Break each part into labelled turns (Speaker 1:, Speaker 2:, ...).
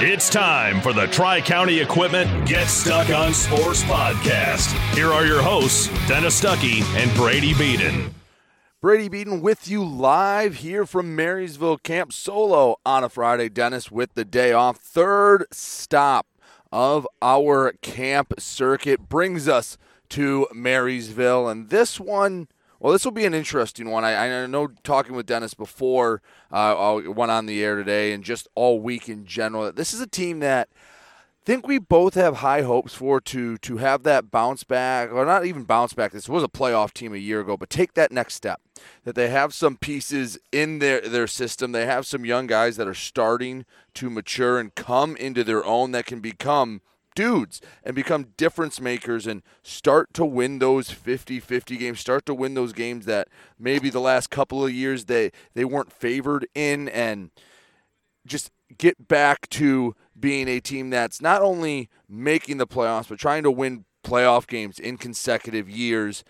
Speaker 1: It's time for the Tri County Equipment Get Stuck on Sports podcast. Here are your hosts, Dennis Stuckey and Brady Beaton.
Speaker 2: Brady Beaton with you live here from Marysville Camp Solo on a Friday. Dennis with the day off. Third stop of our camp circuit brings us to Marysville, and this one well, this will be an interesting one. I, I know talking with Dennis before uh, I went on the air today and just all week in general, this is a team that I think we both have high hopes for to to have that bounce back, or not even bounce back. This was a playoff team a year ago, but take that next step. That they have some pieces in their their system. They have some young guys that are starting to mature and come into their own that can become dudes and become difference makers and start to win those 50-50 games start to win those games that maybe the last couple of years they they weren't favored in and just get back to being a team that's not only making the playoffs but trying to win playoff games in consecutive years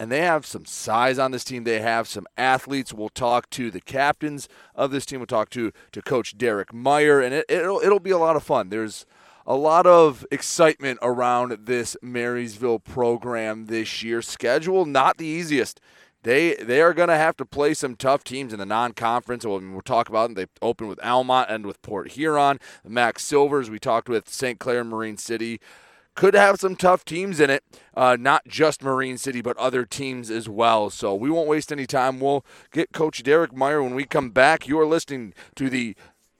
Speaker 2: and they have some size on this team. They have some athletes. We'll talk to the captains of this team. We'll talk to to Coach Derek Meier, and it, it'll it'll be a lot of fun. There's a lot of excitement around this Marysville program this year. Schedule not the easiest. They they are going to have to play some tough teams in the non-conference. We'll, we'll talk about them. They open with Almont and with Port Huron. Max Silvers. We talked with St. Clair Marine City. Could have some tough teams in it, uh, not just Marine City, but other teams as well. So we won't waste any time. We'll get Coach Derek Meier when we come back. You are listening to the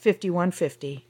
Speaker 3: 5150.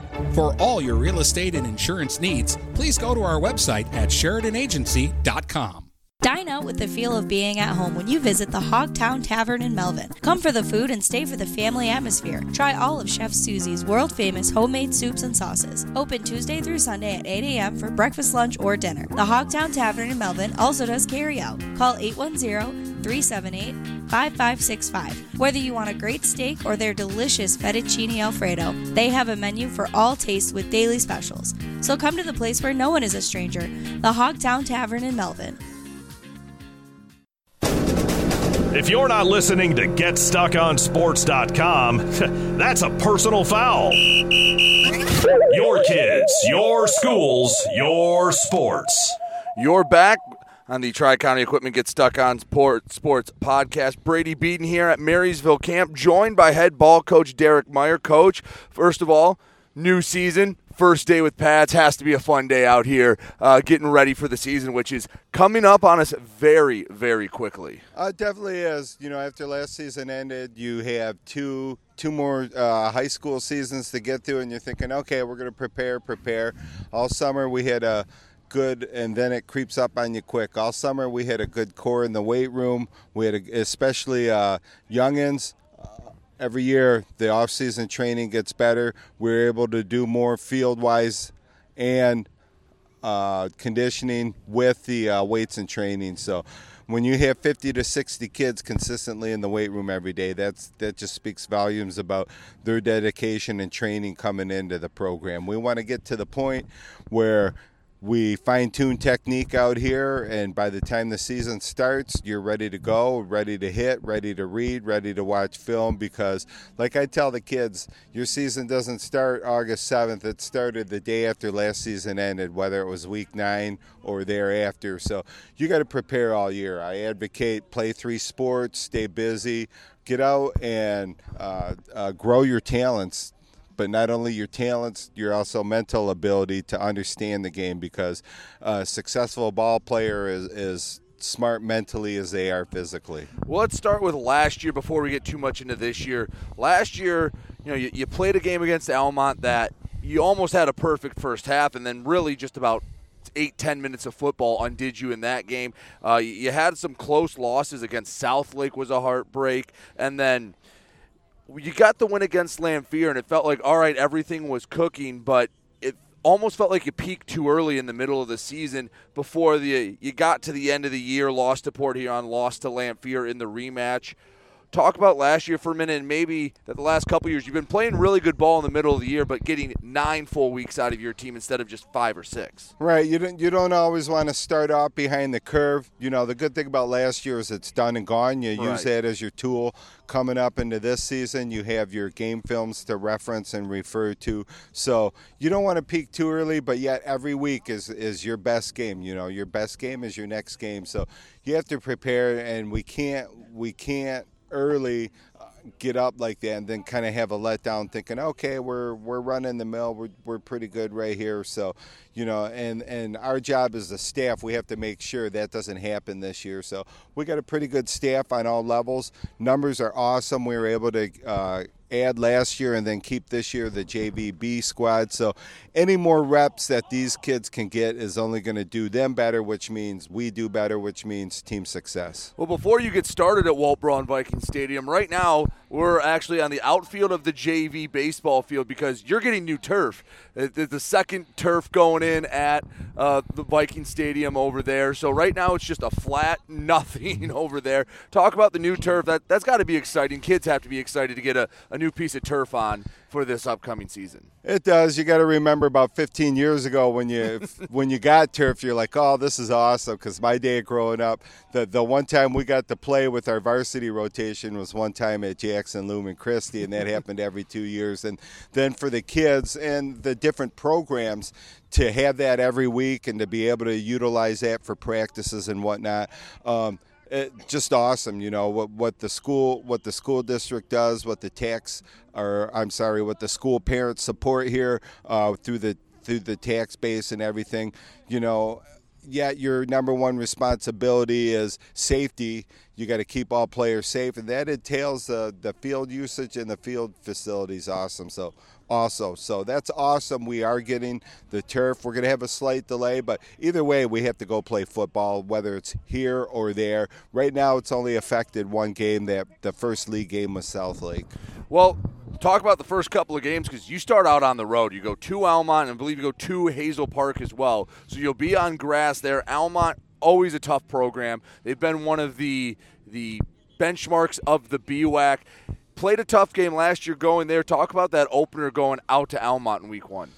Speaker 4: For all your real estate and insurance needs, please go to our website at SheridanAgency.com.
Speaker 5: Dine out with the feel of being at home when you visit the Hogtown Tavern in Melvin. Come for the food and stay for the family atmosphere. Try all of Chef Susie's world famous homemade soups and sauces. Open Tuesday through Sunday at 8 a.m. for breakfast, lunch, or dinner. The Hogtown Tavern in Melvin also does carry out. Call 810 378 5565. Whether you want a great steak or their delicious fettuccine alfredo, they have a menu for all tastes with daily specials. So come to the place where no one is a stranger, the Hogtown Tavern in Melvin.
Speaker 1: If you're not listening to GetStuckOnSports.com, that's a personal foul. Your kids, your schools, your sports.
Speaker 2: You're back on the Tri County Equipment Get Stuck on Sport, Sports podcast. Brady Beaton here at Marysville Camp, joined by head ball coach Derek Meier. Coach, first of all, new season, first day with pads has to be a fun day out here uh, getting ready for the season which is coming up on us very very quickly
Speaker 6: uh, definitely is you know after last season ended you have two two more uh, high school seasons to get through and you're thinking okay we're going to prepare prepare all summer we had a good and then it creeps up on you quick all summer we had a good core in the weight room we had a, especially uh, youngins every year the off-season training gets better. We're able to do more field-wise and uh, conditioning with the uh, weights and training. So when you have 50 to 60 kids consistently in the weight room every day, that's that just speaks volumes about their dedication and training coming into the program. We want to get to the point where we fine tune technique out here, and by the time the season starts, you're ready to go, ready to hit, ready to read, ready to watch film. Because, like I tell the kids, your season doesn't start August 7th, it started the day after last season ended, whether it was week nine or thereafter. So, you got to prepare all year. I advocate play three sports, stay busy, get out and uh, uh, grow your talents but not only your talents, your also mental ability to understand the game because a successful ball player is, is smart mentally as they are physically.
Speaker 2: Well, let's start with last year before we get too much into this year. Last year, you know, you, you played a game against Almont that you almost had a perfect first half, and then really just about eight ten minutes of football undid you in that game. Uh, you had some close losses against South Lake was a heartbreak, and then you got the win against Lamphere, and it felt like all right, everything was cooking, but it almost felt like you peaked too early in the middle of the season before the you got to the end of the year, lost to Port Huron, lost to Lamphere in the rematch talk about last year for a minute and maybe that the last couple years you've been playing really good ball in the middle of the year but getting nine full weeks out of your team instead of just five or six.
Speaker 6: Right. You don't you don't always want to start off behind the curve. You know the good thing about last year is it's done and gone. You right. use that as your tool coming up into this season. You have your game films to reference and refer to. So you don't want to peak too early but yet every week is is your best game. You know your best game is your next game. So you have to prepare and we can't we can't early uh, get up like that and then kind of have a letdown thinking okay we're we're running the mill. We're, we're pretty good right here. So you know and and our job as a staff we have to make sure that doesn't happen this year. So we got a pretty good staff on all levels. Numbers are awesome. We were able to uh, add last year and then keep this year the JVB squad. So any more reps that these kids can get is only going to do them better, which means we do better, which means team success.
Speaker 2: Well, before you get started at Walt Braun Viking Stadium, right now we're actually on the outfield of the JV baseball field because you're getting new turf. The second turf going in at uh, the Viking Stadium over there. So right now it's just a flat nothing over there. Talk about the new turf. That that's got to be exciting. Kids have to be excited to get a, a new piece of turf on for this upcoming season.
Speaker 6: It does. You got to remember about 15 years ago when you when you got turf, you're like, "Oh, this is awesome." Because my day growing up, the the one time we got to play with our varsity rotation was one time at Jackson Lumen Christi, and that happened every two years. And then for the kids and the different programs to have that every week and to be able to utilize that for practices and whatnot. Um, it, just awesome. You know what what the school what the school district does, what the tax or I'm sorry, what the school parents support here uh, through the through the tax base and everything. You know, yet your number one responsibility is safety. You got to keep all players safe, and that entails uh, the field usage and the field facilities. Awesome. So also. So that's awesome. We are getting the turf. We're going to have a slight delay, but either way, we have to go play football, whether it's here or there. Right now, it's only affected one game. That the first league game was South Lake.
Speaker 2: Well, talk about the first couple of games because you start out on the road. You go to Almont, and I believe you go to Hazel Park as well. So you'll be on grass there. Almont always a tough program. They've been one of the the benchmarks of the BWAC played a tough game last year going there. Talk about that opener going out to Almont in week one.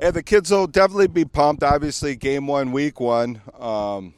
Speaker 6: Yeah, the kids will definitely be pumped. Obviously, game one, week one. Um,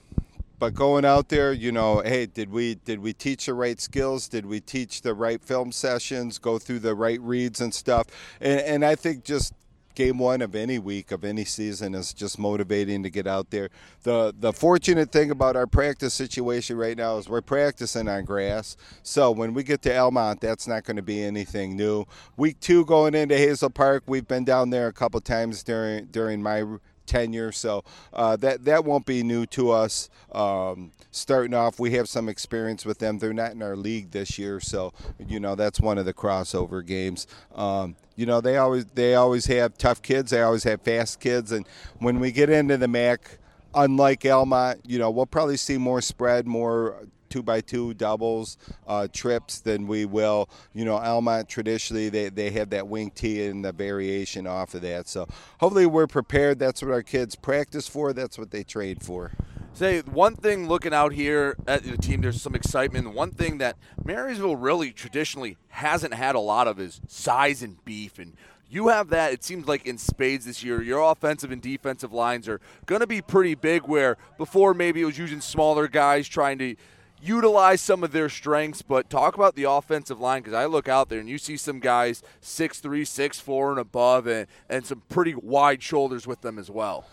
Speaker 6: but going out there, you know, hey, did we did we teach the right skills? Did we teach the right film sessions? Go through the right reads and stuff? And, and I think just game one of any week of any season is just motivating to get out there. The the fortunate thing about our practice situation right now is we're practicing on grass. So when we get to Almont, that's not going to be anything new. Week two going into Hazel Park, we've been down there a couple times during during my tenure, so uh, that that won't be new to us. Um, starting off, we have some experience with them. They're not in our league this year, so you know that's one of the crossover games. Um, you know they always they always have tough kids. They always have fast kids, and when we get into the MAC, unlike Almont, you know we'll probably see more spread, more two by two doubles, uh, trips than we will. You know, Almont traditionally they, they have that wing tee and the variation off of that. So hopefully we're prepared. That's what our kids practice for. That's what they train for.
Speaker 2: Say one thing looking out here at the team, there's some excitement. One thing that Marysville really traditionally hasn't had a lot of is size and beef. And you have that, it seems like in spades this year. Your offensive and defensive lines are going to be pretty big, where before maybe it was using smaller guys trying to utilize some of their strengths, but talk about the offensive line because I look out there and you see some guys six three, six four, and above, and, and some pretty wide shoulders with them as well.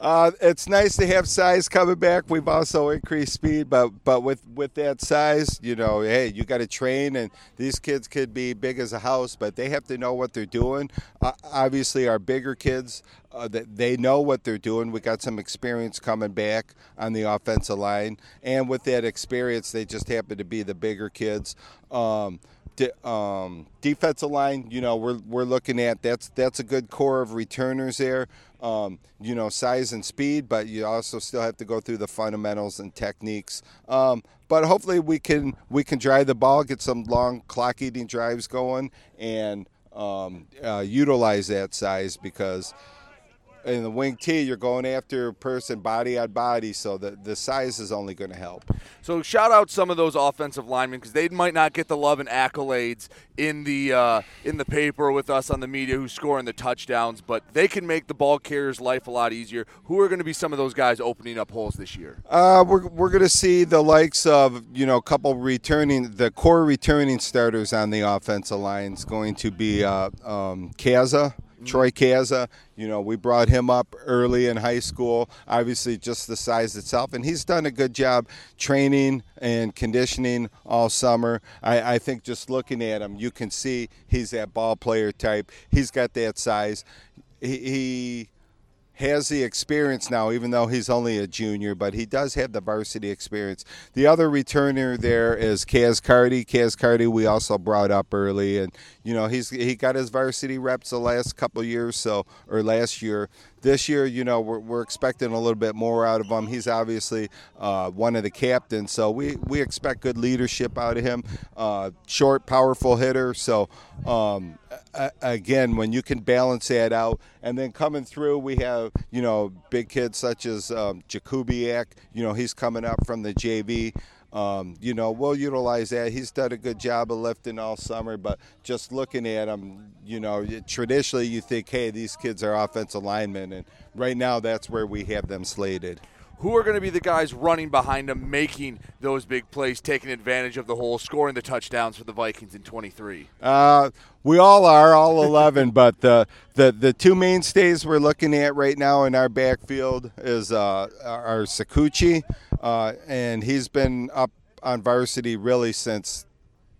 Speaker 6: Uh, it's nice to have size coming back. We've also increased speed, but but with with that size, you know, hey, you got to train, and these kids could be big as a house, but they have to know what they're doing. Uh, obviously, our bigger kids, uh, they know what they're doing. We got some experience coming back on the offensive line, and with that experience, they just happen to be the bigger kids. Um, um, defensive line, you know, we're, we're looking at that's that's a good core of returners there um, you know, size and speed, but you also still have to go through the fundamentals and techniques. Um, but hopefully we can we can drive the ball, get some long clock eating drives going, and um, uh, utilize that size because in the wing T, you're going after a person body on body, so the, the size is only going to help.
Speaker 2: So shout out some of those offensive linemen because they might not get the love and accolades in the uh, in the paper with us on the media who scoring the touchdowns, but they can make the ball carrier's life a lot easier. Who are going to be some of those guys opening up holes this year?
Speaker 6: Uh, we're we're going to see the likes of you know a couple returning the core returning starters on the offensive line is going to be uh, um, Kaza. Troy Kaza, you know, we brought him up early in high school, obviously just the size itself, and he's done a good job training and conditioning all summer. I, I think just looking at him, you can see he's that ball player type. He's got that size. he, he has the experience now, even though he's only a junior, but he does have the varsity experience. The other returner there is Cas Carty. Cas Carty, we also brought up early, and you know he's he got his varsity reps the last couple years, so or last year. This year, you know, we're, we're expecting a little bit more out of him. He's obviously uh, one of the captains, so we, we expect good leadership out of him. Uh, short, powerful hitter. So, um, again, when you can balance that out, and then coming through, we have, you know, big kids such as um, Jakubiak. You know, he's coming up from the JV. Um, you know, we'll utilize that. He's done a good job of lifting all summer, but just looking at him, you know, traditionally you think, hey, these kids are offensive linemen, and right now that's where we have them slated.
Speaker 2: Who are going to be the guys running behind them, making those big plays, taking advantage of the hole, scoring the touchdowns for the Vikings in 23?
Speaker 6: Uh, we all are, all 11, but the, the, the two mainstays we're looking at right now in our backfield is uh, our Sakuchi uh, and he's been up on varsity really since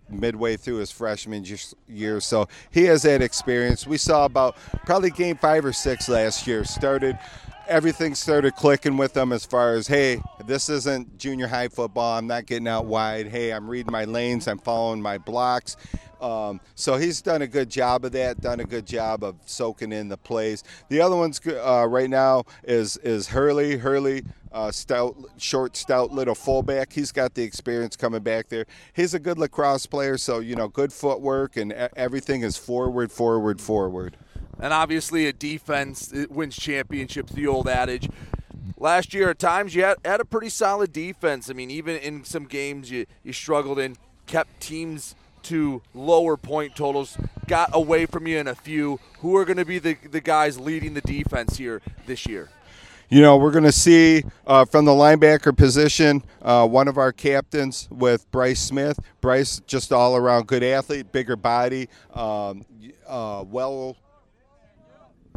Speaker 6: midway through his freshman year. So he has that experience. We saw about probably game five or six last year. Started everything started clicking with him as far as hey, this isn't junior high football. I'm not getting out wide. Hey, I'm reading my lanes. I'm following my blocks. Um, so he's done a good job of that. Done a good job of soaking in the plays. The other one's uh, right now is is Hurley. Hurley, uh, stout, short, stout little fullback. He's got the experience coming back there. He's a good lacrosse player, so you know, good footwork and everything is forward, forward, forward.
Speaker 2: And obviously, a defense wins championships. The old adage last year at times you had, had, a pretty solid defense. I mean, even in some games you, you struggled and kept teams to lower point totals, got away from you in a few. Who are going to be the, the guys leading the defense here this year?
Speaker 6: you know, we're going to see uh, from the linebacker position uh, one of our captains with Bryce Smith. Bryce, just all around good athlete, bigger body, um, uh, well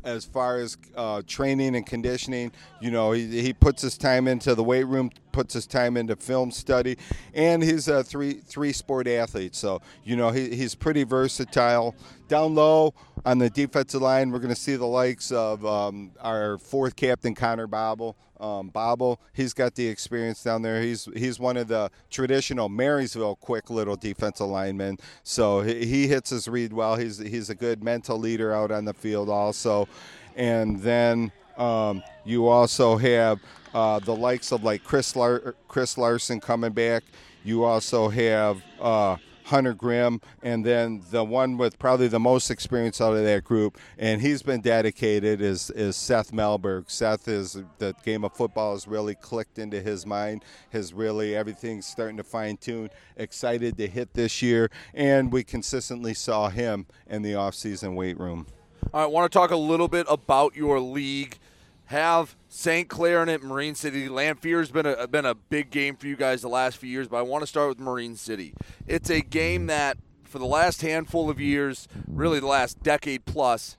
Speaker 6: as far as uh, training and conditioning. You know, he, he puts his time into the weight room, puts his time into film study, and he's a three three sport athlete. So you know, he, he's pretty versatile. Down low on the defensive line, we're going to see the likes of um, our fourth captain Conner Babel. Um, Babel, he's got the experience down there. He's he's one of the traditional Marysville quick little defensive linemen. So he, he hits his read well. He's he's a good mental leader out on the field also. And then um, you also have uh, the likes of like Chris Lar- Chris Larson coming back. You also have uh, Hunter Grimm, and then the one with probably the most experience out of that group, and he's been dedicated is is Seth Melberg. Seth is the game of football has really clicked into his mind. Has really everything's starting to fine tune. Excited to hit this year, and we consistently saw him in the offseason weight room.
Speaker 2: I want to talk a little bit about your league have St. Clair in it, Marine City. Lamphere's been a been a big game for you guys the last few years, but I want to start with Marine City. It's a game that for the last handful of years, really the last decade plus,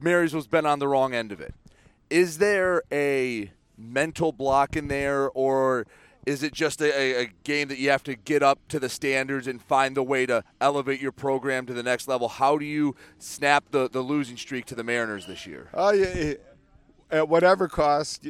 Speaker 2: Marysville's been on the wrong end of it. Is there a mental block in there, or is it just a, a, game that you have to get up to the standards and find the way to elevate your program to the next level? How do you snap the, the losing streak to the Mariners this year?
Speaker 6: Oh, yeah at whatever cost,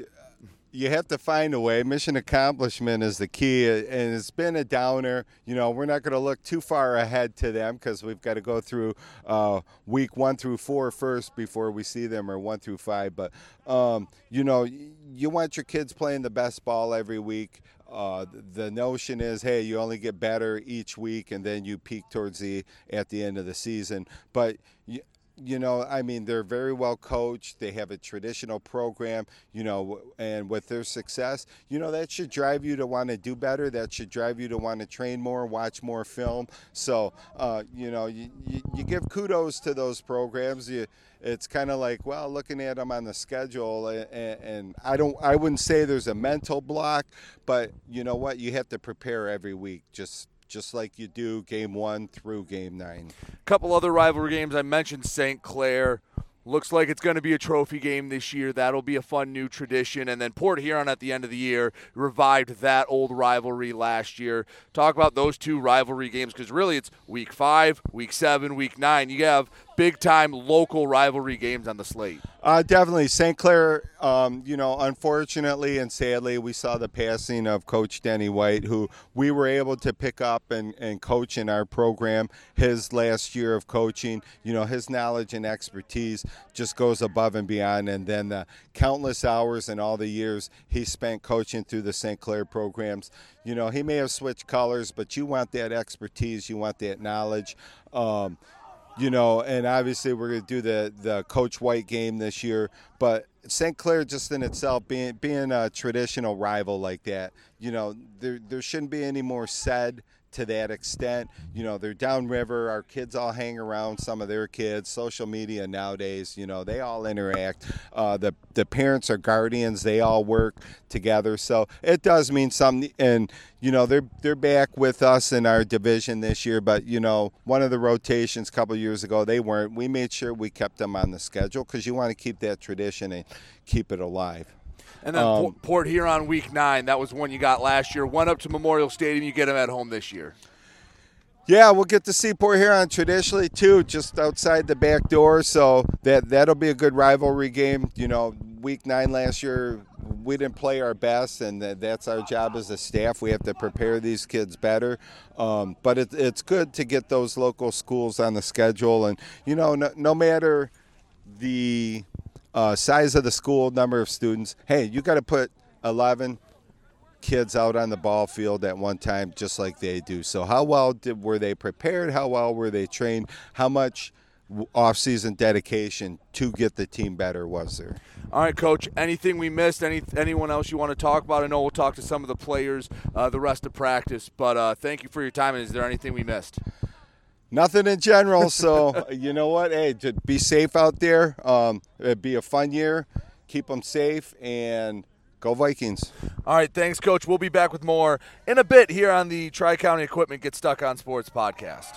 Speaker 6: you have to find a way. Mission accomplishment is the key, and it's been a downer. You know, we're not going to look too far ahead to them because we've got to go through uh, week one through four first before we see them, or one through five. But um, you know, you want your kids playing the best ball every week. Uh, the notion is, hey, you only get better each week, and then you peak towards the at the end of the season. But you, you know, I mean, they're very well coached. They have a traditional program, you know, and with their success, you know, that should drive you to want to do better. That should drive you to want to train more, watch more film. So, uh, you know, you, you, you, give kudos to those programs. You, it's kind of like, well, looking at them on the schedule, and, and I don't, I wouldn't say there's a mental block, but you know what? You have to prepare every week. Just just like you do game one through game nine.
Speaker 2: A couple other rivalry games. I mentioned St. Clair. Looks like it's going to be a trophy game this year. That'll be a fun new tradition. And then Port Huron at the end of the year revived that old rivalry last year. Talk about those two rivalry games because really it's week five, week seven, week nine. You have big time local rivalry games on the slate.
Speaker 6: Uh, definitely. St. Clair, um, you know, unfortunately and sadly, we saw the passing of Coach Denny White, who we were able to pick up and, and coach in our program. His last year of coaching, you know, his knowledge and expertise just goes above and beyond. And then the countless hours and all the years he spent coaching through the St. Clair programs. You know, he may have switched colors, but you want that expertise, you want that knowledge. Um, you know, and obviously we're going to do the the Coach White game this year. But St. Clair, just in itself, being being a traditional rival like that, you know, there there shouldn't be any more said to that extent. You know, they're downriver. Our kids all hang around some of their kids. Social media nowadays, you know, they all interact. Uh, the the parents are guardians. They all work together. So it does mean something. And you know, they're they're back with us in our division this year. But you know, one of the rotations a couple years ago, they weren't. We made sure we kept them on the schedule because you want to keep that tradition and keep it alive.
Speaker 2: And then um, Port Huron week nine, that was one you got last year. Went up to Memorial Stadium. You get them at home this year.
Speaker 6: Yeah, we'll get to see Port Huron traditionally too, just outside the back door. So that that'll be a good rivalry game. You know, week nine last year we didn't play our best, and that's our job as a staff. We have to prepare these kids better. Um, but it, it's good to get those local schools on the schedule, and you know, no, no matter the uh, size of the school, number of students. Hey, you got to put 11 kids out on the ball field at one time, just like they do. So, how well did, were they prepared? How well were they trained? How much off-season dedication to get the team better was there?
Speaker 2: All right, coach. Anything we missed? Any anyone else you want to talk about? I know we'll talk to some of the players uh, the rest of practice, but uh, thank you for your time. And is there anything we missed?
Speaker 6: Nothing in general. So you know what? Hey, to be safe out there. Um, it'd be a fun year. keep them safe, and go Vikings.
Speaker 2: All right, thanks, Coach. We'll be back with more in a bit here on the Tri County Equipment Get Stuck on Sports podcast.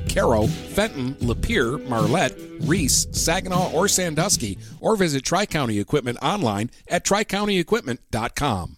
Speaker 4: Caro, Fenton, Lapeer, Marlette, Reese, Saginaw, or Sandusky, or visit Tri County Equipment online at tricountyequipment.com.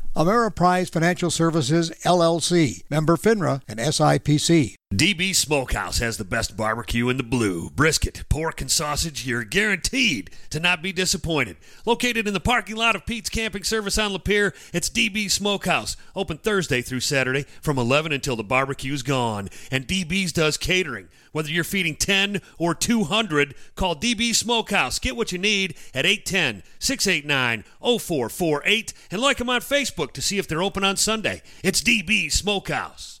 Speaker 7: Ameriprise Financial Services, LLC, member FINRA and SIPC.
Speaker 8: DB Smokehouse has the best barbecue in the blue. Brisket, pork, and sausage, you're guaranteed to not be disappointed. Located in the parking lot of Pete's Camping Service on Lapeer, it's DB Smokehouse. Open Thursday through Saturday from 11 until the barbecue's gone. And DB's does catering. Whether you're feeding 10 or 200, call DB Smokehouse. Get what you need at 810 689 0448 and like them on Facebook to see if they're open on Sunday. It's DB Smokehouse.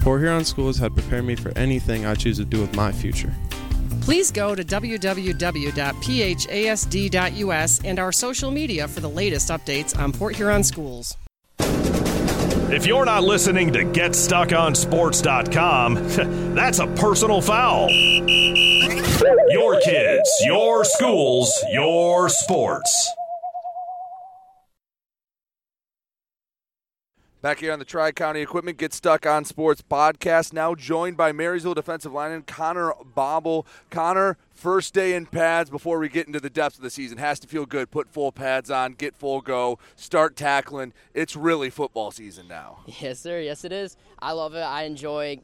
Speaker 9: Port Huron Schools had prepared me for anything I choose to do with my future.
Speaker 10: Please go to www.phasd.us and our social media for the latest updates on Port Huron schools.
Speaker 1: If you're not listening to GetStuckOnSports.com, that's a personal foul. Your kids, your schools, your sports.
Speaker 2: Back here on the Tri County Equipment Get Stuck on Sports podcast, now joined by Marysville defensive lineman Conner Babel. Conner, first day in pads before we get into the depths of the season. Has to feel good. Put full pads on, get full go, start tackling. It's really football season now.
Speaker 11: Yes, sir. Yes, it is. I love it. I enjoy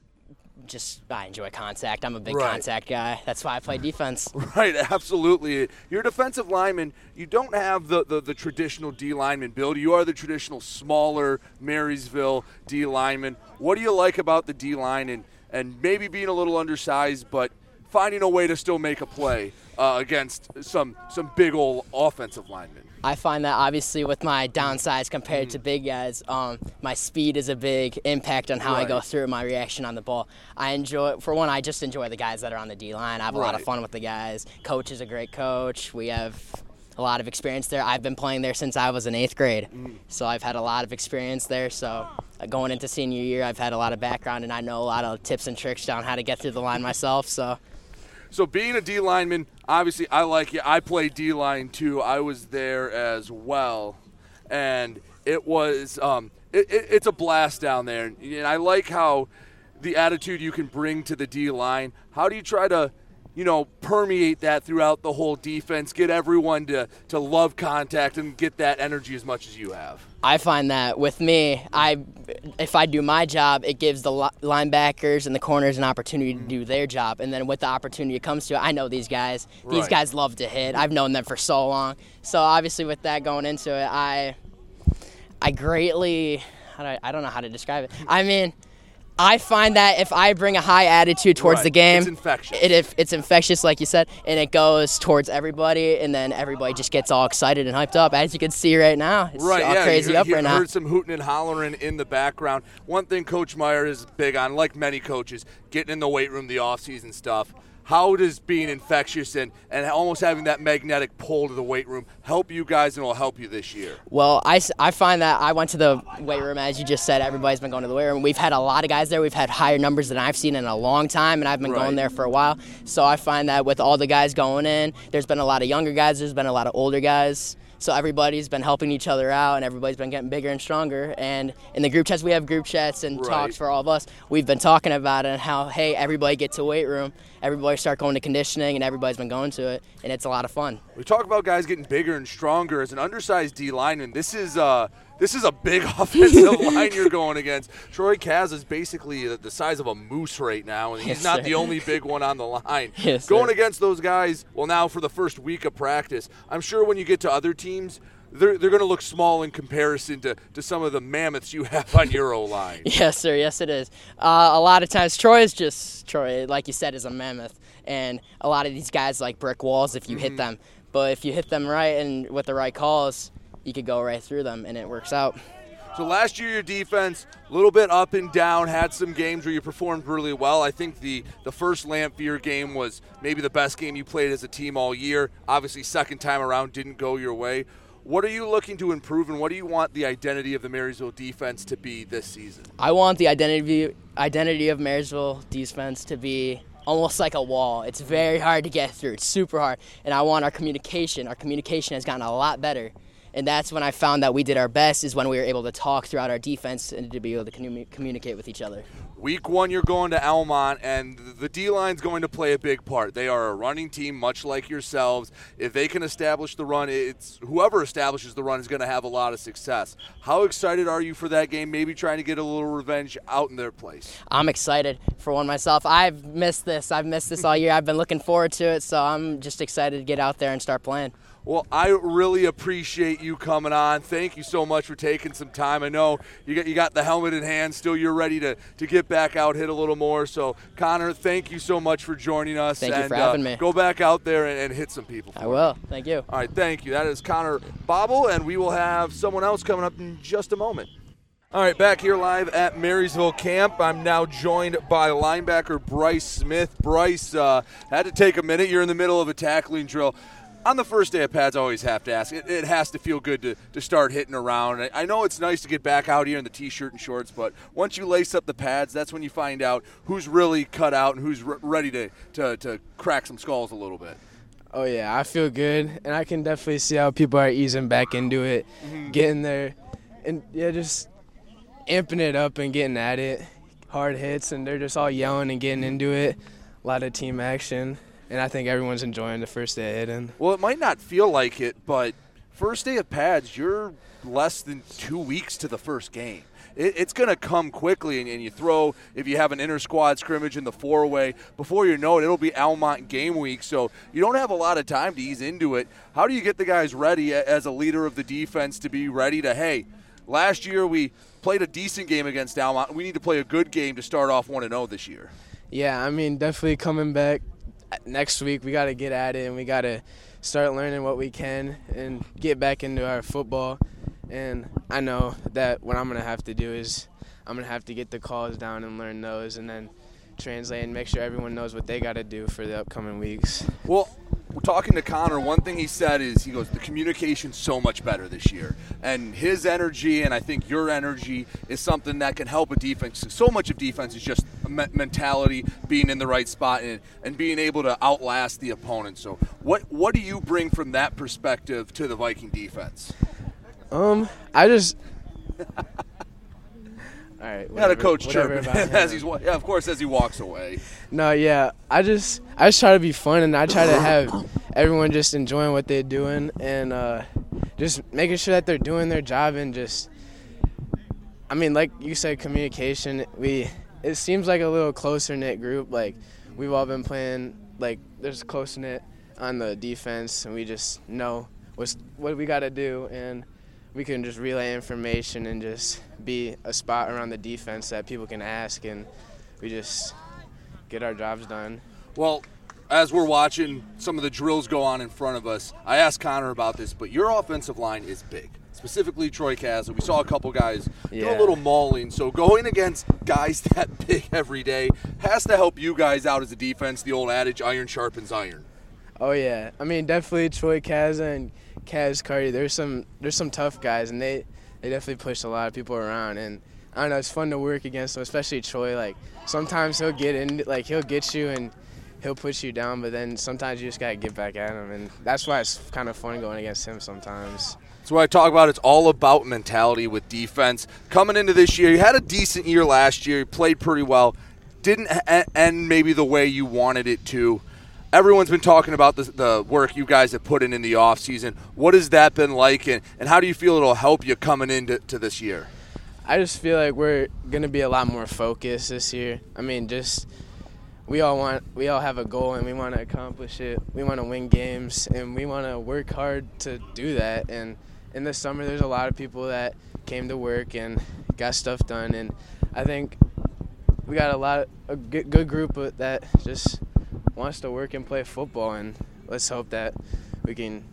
Speaker 11: just I enjoy contact. I'm a big
Speaker 2: Right.
Speaker 11: contact guy. That's why I play defense.
Speaker 2: Right, absolutely. You're a defensive lineman. You don't have the, the, the traditional D lineman build. You are the traditional smaller Marysville D lineman. What do you like about the D line and, and maybe being a little undersized, but finding a way to still make a play uh, against some some big old offensive linemen?
Speaker 11: I find that obviously with my downsize compared to big guys, um, my speed is a big impact on how I go through my reaction on the ball. I enjoy, for one, I just enjoy the guys that are on the D line. I have a lot of fun with the guys. Coach is a great coach. We have a lot of experience there. I've been playing there since I was in eighth grade, so I've had a lot of experience there. So uh, going into senior year, I've had a lot of background and I know a lot of tips and tricks on how to get through the line myself. So.
Speaker 2: So being a D lineman, obviously I like it. I play D line too. I was there as well, and it was um, it, it, it's a blast down there. And I like how the attitude you can bring to the D line. How do you try to you know, permeate that throughout the whole defense, get everyone to, to love contact and get that energy as much as you have.
Speaker 11: I find that with me, I if I do my job, it gives the linebackers and the corners an opportunity to mm. do their job. And then with the opportunity it comes to it, I know these guys. These
Speaker 2: Right.
Speaker 11: guys love to hit. I've known them for so long. So obviously with that going into it, I I greatly how do I, I don't know how to describe it. I mean, I find that if I bring a high attitude towards
Speaker 2: Right.
Speaker 11: the game,
Speaker 2: It's infectious.
Speaker 11: It, if it's infectious, like you said, and it goes towards everybody, and then everybody just gets all excited and hyped up, as you can see right now. It's
Speaker 2: right,
Speaker 11: all
Speaker 2: yeah,
Speaker 11: crazy
Speaker 2: you,
Speaker 11: up
Speaker 2: you
Speaker 11: right now.
Speaker 2: heard some hooting and hollering in the background. One thing Coach Meier is big on, like many coaches, getting in the weight room, the off-season stuff. How does being infectious and, and almost having that magnetic pull to the weight room help you guys and will help you this year?
Speaker 11: Well, I, I find that I went to the weight room, as you just said. Everybody's been going to the weight room. We've had a lot of guys there. We've had higher numbers than I've seen in a long time, and I've been
Speaker 2: Right.
Speaker 11: going there for a while. So I find that with all the guys going in, there's been a lot of younger guys, there's been a lot of older guys. So everybody's been helping each other out, and everybody's been getting bigger and stronger. And in the group chats, we have group chats and
Speaker 2: Right.
Speaker 11: talks for all of us. We've been talking about it and how, hey, everybody get to weight room, everybody start going to conditioning, and everybody's been going to it, and it's a lot of fun.
Speaker 2: We talk about guys getting bigger and stronger as an undersized D lineman. This is uh, this is a big offensive line you're going against. Troy Kaz is basically the- size of a moose right now, and he's
Speaker 11: Yes,
Speaker 2: not
Speaker 11: sir.
Speaker 2: the only big one on the line.
Speaker 11: Yes,
Speaker 2: going
Speaker 11: sir.
Speaker 2: against those guys, well, now for the first week of practice, I'm sure when you get to other teams, they're, they're going to look small in comparison to, to some of the mammoths you have on your O line.
Speaker 11: Yes, sir. Yes, it is. Uh, a lot of times, Troy is just Troy, like you said, is a mammoth, and a lot of these guys like brick walls if you
Speaker 2: Mm-hmm.
Speaker 11: hit them. But if you hit them right and with the right calls, you could go right through them, and it works out.
Speaker 2: So last year, your defense a little bit up and down. Had some games where you performed really well. I think the the first Lamphere game was maybe the best game you played as a team all year. Obviously, second time around didn't go your way. What are you looking to improve, and what do you want the identity of the Marysville defense to be this season?
Speaker 11: I want the identity identity of Marysville defense to be almost like a wall. It's very hard to get through. It's super hard, and I want our communication. Our communication has gotten a lot better, and that's when I found that we did our best is when we were able to talk throughout our defense and to be able to commu- communicate with each other.
Speaker 2: Week one, you're going to Almont, and the D line's going to play a big part. They are a running team, much like yourselves. If they can establish the run, it's whoever establishes the run is going to have a lot of success. How excited are you for that game? Maybe trying to get a little revenge out in their place.
Speaker 11: I'm excited for one myself. I've missed this. I've missed this all year. I've been looking forward to it, so I'm just excited to get out there and start playing.
Speaker 2: Well, I really appreciate you coming on. Thank you so much for taking some time. I know you got you got the helmet in hand. Still, you're ready to, to get back out, hit a little more. So, Conner, thank you so much for joining us.
Speaker 11: Thank you
Speaker 2: and,
Speaker 11: for
Speaker 2: uh,
Speaker 11: having me.
Speaker 2: Go back out there and, and hit some people.
Speaker 11: I will.
Speaker 2: me.
Speaker 11: Thank you.
Speaker 2: All right, thank you. That is Conner Babel, and we will have someone else coming up in just a moment. All right, back here live at Marysville Camp. I'm now joined by linebacker Bryce Smith. Bryce uh, had to take a minute. You're in the middle of a tackling drill. On the first day of pads, I always have to ask. It, it has to feel good to, to start hitting around. I, I know it's nice to get back out here in the t-shirt and shorts, but once you lace up the pads, that's when you find out who's really cut out and who's re- ready to, to, to crack some skulls a little bit.
Speaker 12: Oh yeah, I feel good, and I can definitely see how people are easing back into it,
Speaker 2: Mm-hmm.
Speaker 12: getting there, and yeah, just amping it up and getting at it. Hard hits, and they're just all yelling and getting into it. A lot of team action, and I think everyone's enjoying the first day of hitting.
Speaker 2: Well, it might not feel like it, but first day of pads, you're less than two weeks to the first game. It, it's going to come quickly, and, and you throw, if you have an inter squad scrimmage in the four way, before you know it, it'll be Almont game week. So you don't have a lot of time to ease into it. How do you get the guys ready as a leader of the defense to be ready to, hey, last year we played a decent game against Almont. We need to play a good game to start off 1 0 this year?
Speaker 12: Yeah, I mean, definitely coming back next week. We got to get at it, and we got to start learning what we can and get back into our football. And I know that what I'm going to have to do is I'm going to have to get the calls down and learn those and then translate and make sure everyone knows what they got to do for the upcoming weeks.
Speaker 2: Well, we're talking to Conner. One thing he said is he goes, the communication's so much better this year, and his energy and I think your energy is something that can help a defense. So much of defense is just mentality, being in the right spot, and, and being able to outlast the opponent. So, what what do you bring from that perspective to the Viking defense?
Speaker 12: Um, I just. All right.
Speaker 2: Whatever, Not a coach chirping as he's yeah, of course as he walks away.
Speaker 12: No, yeah, I just I just try to be fun and I try to have everyone just enjoying what they're doing and uh, just making sure that they're doing their job and just. I mean, like you said, communication. We it seems like a little closer knit group. Like we've all been playing like there's close knit on the defense and we just know what's what we got to do and we can just relay information and just be a spot around the defense that people can ask, and we just get our jobs done.
Speaker 2: Well, as we're watching some of the drills go on in front of us, I asked Conner about this, but your offensive line is big. Specifically, Troy Castle. We saw a couple guys yeah. do a little mauling. So going against guys that big every day has to help you guys out as a defense. The old adage, iron sharpens iron.
Speaker 12: Oh yeah, I mean definitely Troy Kaza and Cas Carty. There's some there's some tough guys, and they they definitely push a lot of people around. And I don't know, it's fun to work against them, especially Troy. Like sometimes he'll get in, like he'll get you and he'll push you down, but then sometimes you just gotta get back at him, and that's why it's kind of fun going against him sometimes.
Speaker 2: That's what I talk about. It's all about mentality with defense. Coming into this year, you had a decent year last year. You played pretty well. Didn't end maybe the way you wanted it to everyone's been talking about the, the work you guys have put in in the offseason. What has that been like, and, and how do you feel it'll help you coming into to this year?
Speaker 12: I just feel like we're going to be a lot more focused this year. I mean, just we all want we all have a goal and we want to accomplish it. We want to win games and we want to work hard to do that. And in the summer, there's a lot of people that came to work and got stuff done. And I think we got a lot of, a good group that just wants to work and play football, and let's hope that we can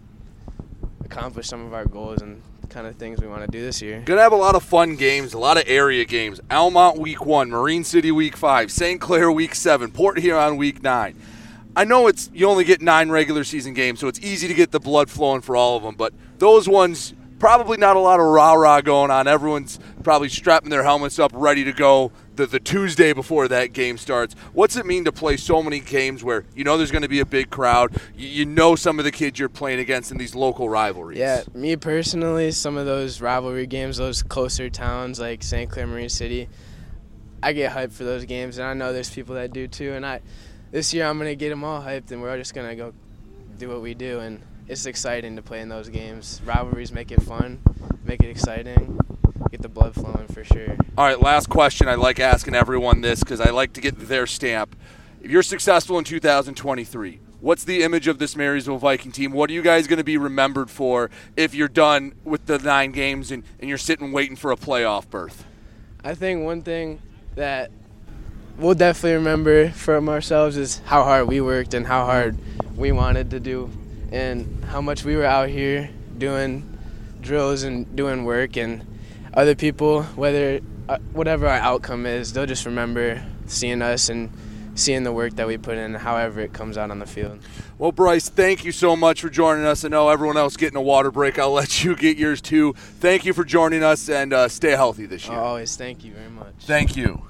Speaker 12: accomplish some of our goals and kind of things we want to do this year.
Speaker 2: Gonna have a lot of fun games, a lot of area games. Almont week one, Marine City week five, St. Clair week seven, Port Huron week nine. I know it's you only get nine regular season games, so it's easy to get the blood flowing for all of them. But those ones, probably not a lot of rah rah going on. Everyone's probably strapping their helmets up, ready to go the, the Tuesday before that game starts. What's it mean to play so many games where you know there's going to be a big crowd? You, you, know some of the kids you're playing against in these local rivalries.
Speaker 12: Yeah, me personally, some of those rivalry games, those closer towns like St. Clair Marine City, I get hyped for those games, and I know there's people that do too. And I, this year, I'm gonna get them all hyped, and we're all just gonna go do what we do, and it's exciting to play in those games. Rivalries make it fun, make it exciting get the blood flowing for sure.
Speaker 2: All right, last question. I like asking everyone this because I like to get their stamp. If you're successful in 2023, what's the image of this Marysville Viking team? What are you guys going to be remembered for if you're done with the nine games and, and you're sitting waiting for a playoff berth?
Speaker 12: I think one thing that we'll definitely remember from ourselves is how hard we worked and how hard we wanted to do and how much we were out here doing drills and doing work and other people, whether uh, whatever our outcome is, they'll just remember seeing us and seeing the work that we put in, however it comes out on the field.
Speaker 2: Well, Bryce, thank you so much for joining us. I know everyone else getting a water break. I'll let you get yours too. Thank you for joining us and uh, stay healthy this year.
Speaker 12: always, thank you very much.
Speaker 2: Thank you.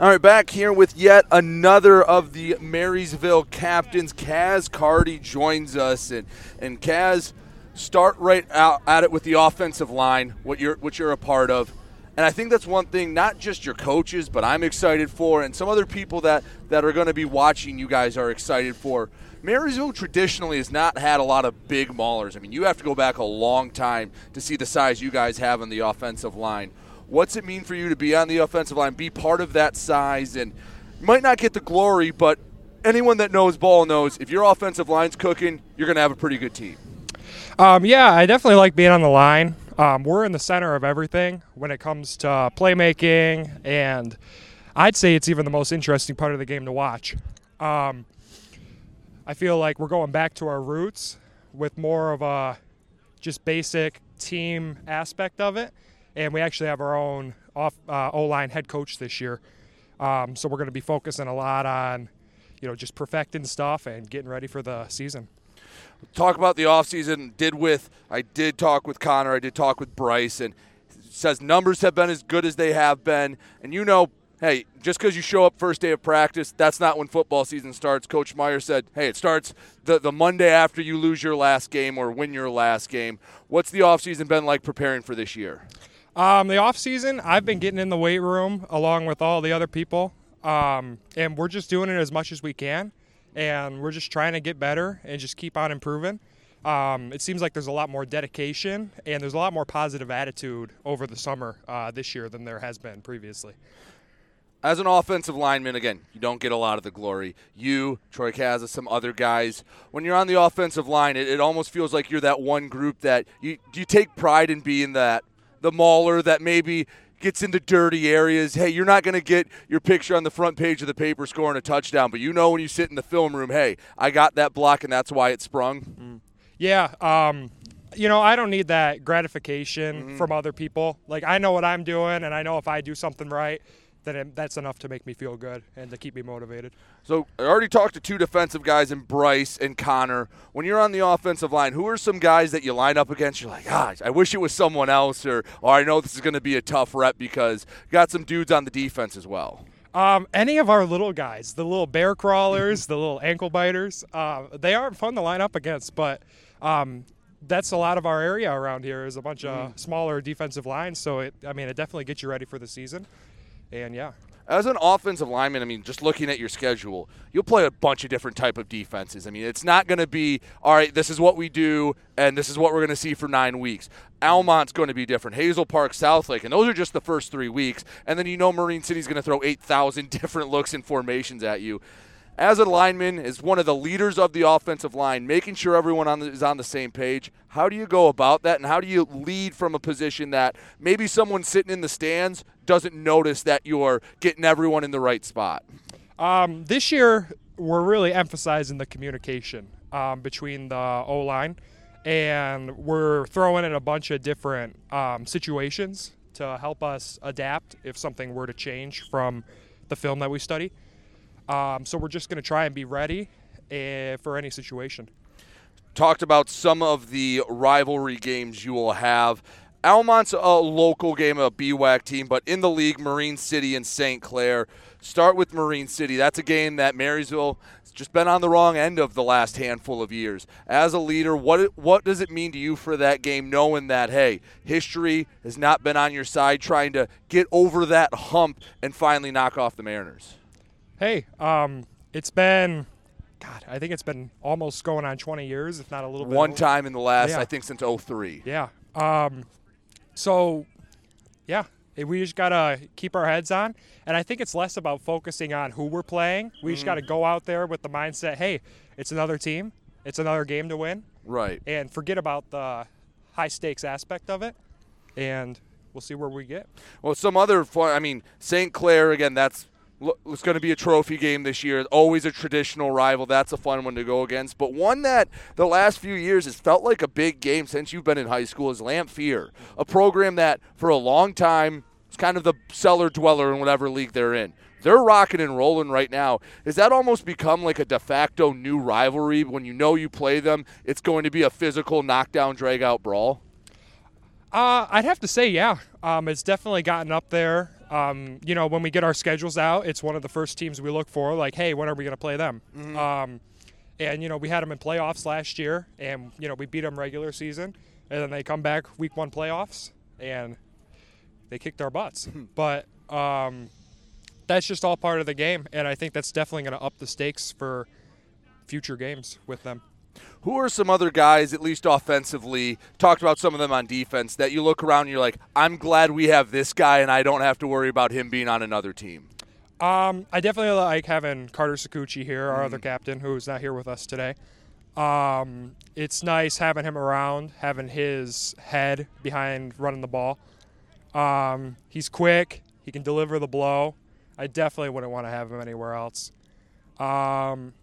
Speaker 2: All right, back here with yet another of the Marysville captains. Cas Carty joins us, and and Cas, start right out at it with the offensive line, what you're what you're a part of. And I think that's one thing, not just your coaches, but I'm excited for, and some other people that, that are going to be watching you guys are excited for. Marysville traditionally has not had a lot of big maulers. I mean, you have to go back a long time to see the size you guys have on the offensive line. What's it mean for you to be on the offensive line, be part of that size, and might not get the glory, but anyone that knows ball knows if your offensive line's cooking, you're going to have a pretty good team.
Speaker 13: Um, yeah, I definitely like being on the line. Um, we're in the center of everything when it comes to playmaking, and I'd say it's even the most interesting part of the game to watch. Um, I feel like we're going back to our roots with more of a just basic team aspect of it. And we actually have our own off uh, O line head coach this year. Um, so we're going to be focusing a lot on, you know, just perfecting stuff and getting ready for the season.
Speaker 2: Talk about the offseason. Did with I did talk with Conner. I did talk with Bryce, and says numbers have been as good as they have been. And you know, hey, just because you show up first day of practice, that's not when football season starts. Coach Meier said, hey, it starts the, the Monday after you lose your last game or win your last game. What's the offseason been like preparing for this year?
Speaker 13: Um, the off season, I've been getting in the weight room along with all the other people, um, and we're just doing it as much as we can, and we're just trying to get better and just keep on improving. Um, it seems like there's a lot more dedication and there's a lot more positive attitude over the summer uh, this year than there has been previously.
Speaker 2: As an offensive lineman, again, you don't get a lot of the glory. You, Troy Kaza, some other guys. When you're on the offensive line, it, it almost feels like you're that one group that you you take pride in being that the mauler that maybe gets into dirty areas. Hey, you're not going to get your picture on the front page of the paper scoring a touchdown, but you know when you sit in the film room, hey, I got that block and that's why it sprung. Mm.
Speaker 13: Yeah, um, you know, I don't need that gratification mm-hmm. from other people. Like I know what I'm doing, and I know if I do something right, then it, that's enough to make me feel good and to keep me motivated.
Speaker 2: So I already talked to two defensive guys in Bryce and Conner. When you're on the offensive line, who are some guys that you line up against? You're like, gosh, I wish it was someone else, or, or I know this is going to be a tough rep because got some dudes on the defense as well.
Speaker 13: Um, any of our little guys, the little bear crawlers, the little ankle biters, uh, they aren't fun to line up against, but um, that's a lot of our area around here is a bunch of mm-hmm. smaller defensive lines. So it, I mean, it definitely gets you ready for the season. And yeah.
Speaker 2: As an offensive lineman, I mean, just looking at your schedule, you'll play a bunch of different type of defenses. I mean, it's not going to be all right. This is what we do, and this is what we're going to see for nine weeks. Almont's going to be different. Hazel Park, South Lake, and those are just the first three weeks. And then you know Marine City's going to throw eight thousand different looks and formations at you as a lineman, is one of the leaders of the offensive line, making sure everyone on the, is on the same page. How do you go about that, and how do you lead from a position that maybe someone sitting in the stands doesn't notice that you're getting everyone in the right spot?
Speaker 13: Um, this year, we're really emphasizing the communication um, between the O line, and we're throwing in a bunch of different um, situations to help us adapt if something were to change from the film that we study. Um, so we're just going to try and be ready uh, for any situation.
Speaker 2: Talked about some of the rivalry games you will have. Almont's a local game, a BWAC team, but in the league, Marine City and St. Clair. Start with Marine City. That's a game that Marysville has just been on the wrong end of the last handful of years. As a leader, what what does it mean to you for that game, knowing that hey, history has not been on your side, trying to get over that hump and finally knock off the Mariners?
Speaker 13: Hey, um, it's been, God, I think it's been almost going on 20 years, if not a little bit.
Speaker 2: One time in the last, yeah. I think, since 03.
Speaker 13: Yeah. Um, so, yeah, we just got to keep our heads on. And I think it's less about focusing on who we're playing. We mm. just got to go out there with the mindset hey, it's another team, it's another game to win.
Speaker 2: Right.
Speaker 13: And forget about the high stakes aspect of it. And we'll see where we get.
Speaker 2: Well, some other fun, I mean, St. Clair, again, that's it's going to be a trophy game this year. Always a traditional rival. That's a fun one to go against. But one that the last few years has felt like a big game since you've been in high school is Lamphere, a program that for a long time is kind of the cellar dweller in whatever league they're in. They're rocking and rolling right now. Is that almost become like a de facto new rivalry when you know you play them? It's going to be a physical knockdown, drag out brawl?
Speaker 13: Uh, I'd have to say, yeah. Um, it's definitely gotten up there. Um, you know, when we get our schedules out, it's one of the first teams we look for. Like, hey, when are we going to play them? Mm-hmm. Um, and you know, we had them in playoffs last year, and you know, we beat them regular season, and then they come back week one playoffs, and they kicked our butts. but um, that's just all part of the game, and I think that's definitely going to up the stakes for future games with them.
Speaker 2: Who are some other guys, at least offensively, talked about some of them on defense, that you look around and you're like, I'm glad we have this guy and I don't have to worry about him being on another team?
Speaker 13: Um, I definitely like having Carter Sakuchi here, our mm. other captain, who's not here with us today. Um, it's nice having him around, having his head behind running the ball. Um, he's quick. He can deliver the blow. I definitely wouldn't want to have him anywhere else. Um,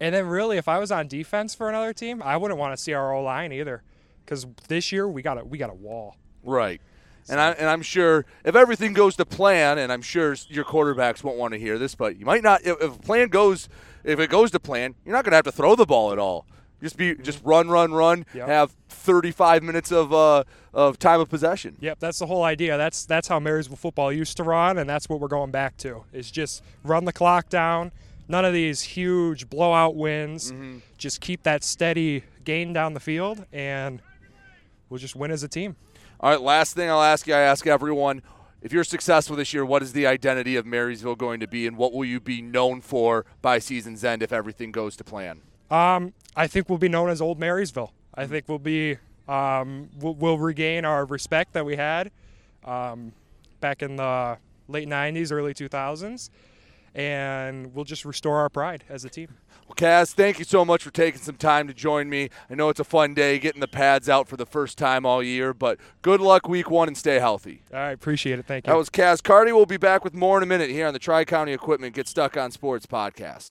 Speaker 13: And then really, if I was on defense for another team, I wouldn't want to see our O line either, because this year we got a we got a wall.
Speaker 2: Right. And I and I'm sure if everything goes to plan, and I'm sure your quarterbacks won't want to hear this, but you might not. If, if plan goes, if it goes to plan, you're not going to have to throw the ball at all. Just be just run, run, run.
Speaker 13: Yep.
Speaker 2: Have 35 minutes of uh, of time of possession.
Speaker 13: Yep, that's the whole idea. That's that's how Marysville football used to run, and that's what we're going back to. Is just run the clock down. None of these huge blowout wins.
Speaker 2: Mm-hmm.
Speaker 13: Just keep that steady gain down the field, and we'll just win as a team.
Speaker 2: All right, last thing I'll ask you, I ask everyone, if you're successful this year, what is the identity of Marysville going to be, and what will you be known for by season's end if everything goes to plan?
Speaker 13: Um, I think we'll be known as Old Marysville. I think we'll be um, we'll, we'll regain our respect that we had um, back in the late '90s, early 2000s, and we'll just restore our pride as a team.
Speaker 2: Well, Cas, thank you so much for taking some time to join me. I know it's a fun day getting the pads out for the first time all year, but good luck week one and stay healthy.
Speaker 13: I appreciate it. Thank you.
Speaker 2: That was Cas Carty. We'll be back with more in a minute here on the Tri County Equipment Get Stuck on Sports podcast.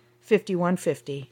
Speaker 3: 5150.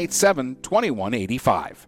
Speaker 4: 987 2185.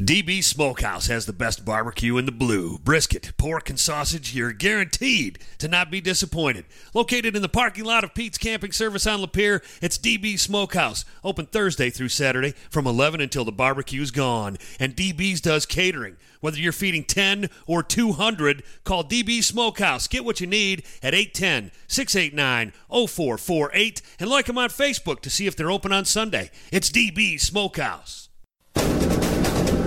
Speaker 8: DB Smokehouse has the best barbecue in the blue. Brisket, pork, and sausage, you're guaranteed to not be disappointed. Located in the parking lot of Pete's Camping Service on Lapeer, it's DB Smokehouse. Open Thursday through Saturday from 11 until the barbecue's gone. And DB's does catering. Whether you're feeding 10 or 200, call DB Smokehouse. Get what you need at 810 689 0448 and like them on Facebook to see if they're open on Sunday. It's DB Smokehouse.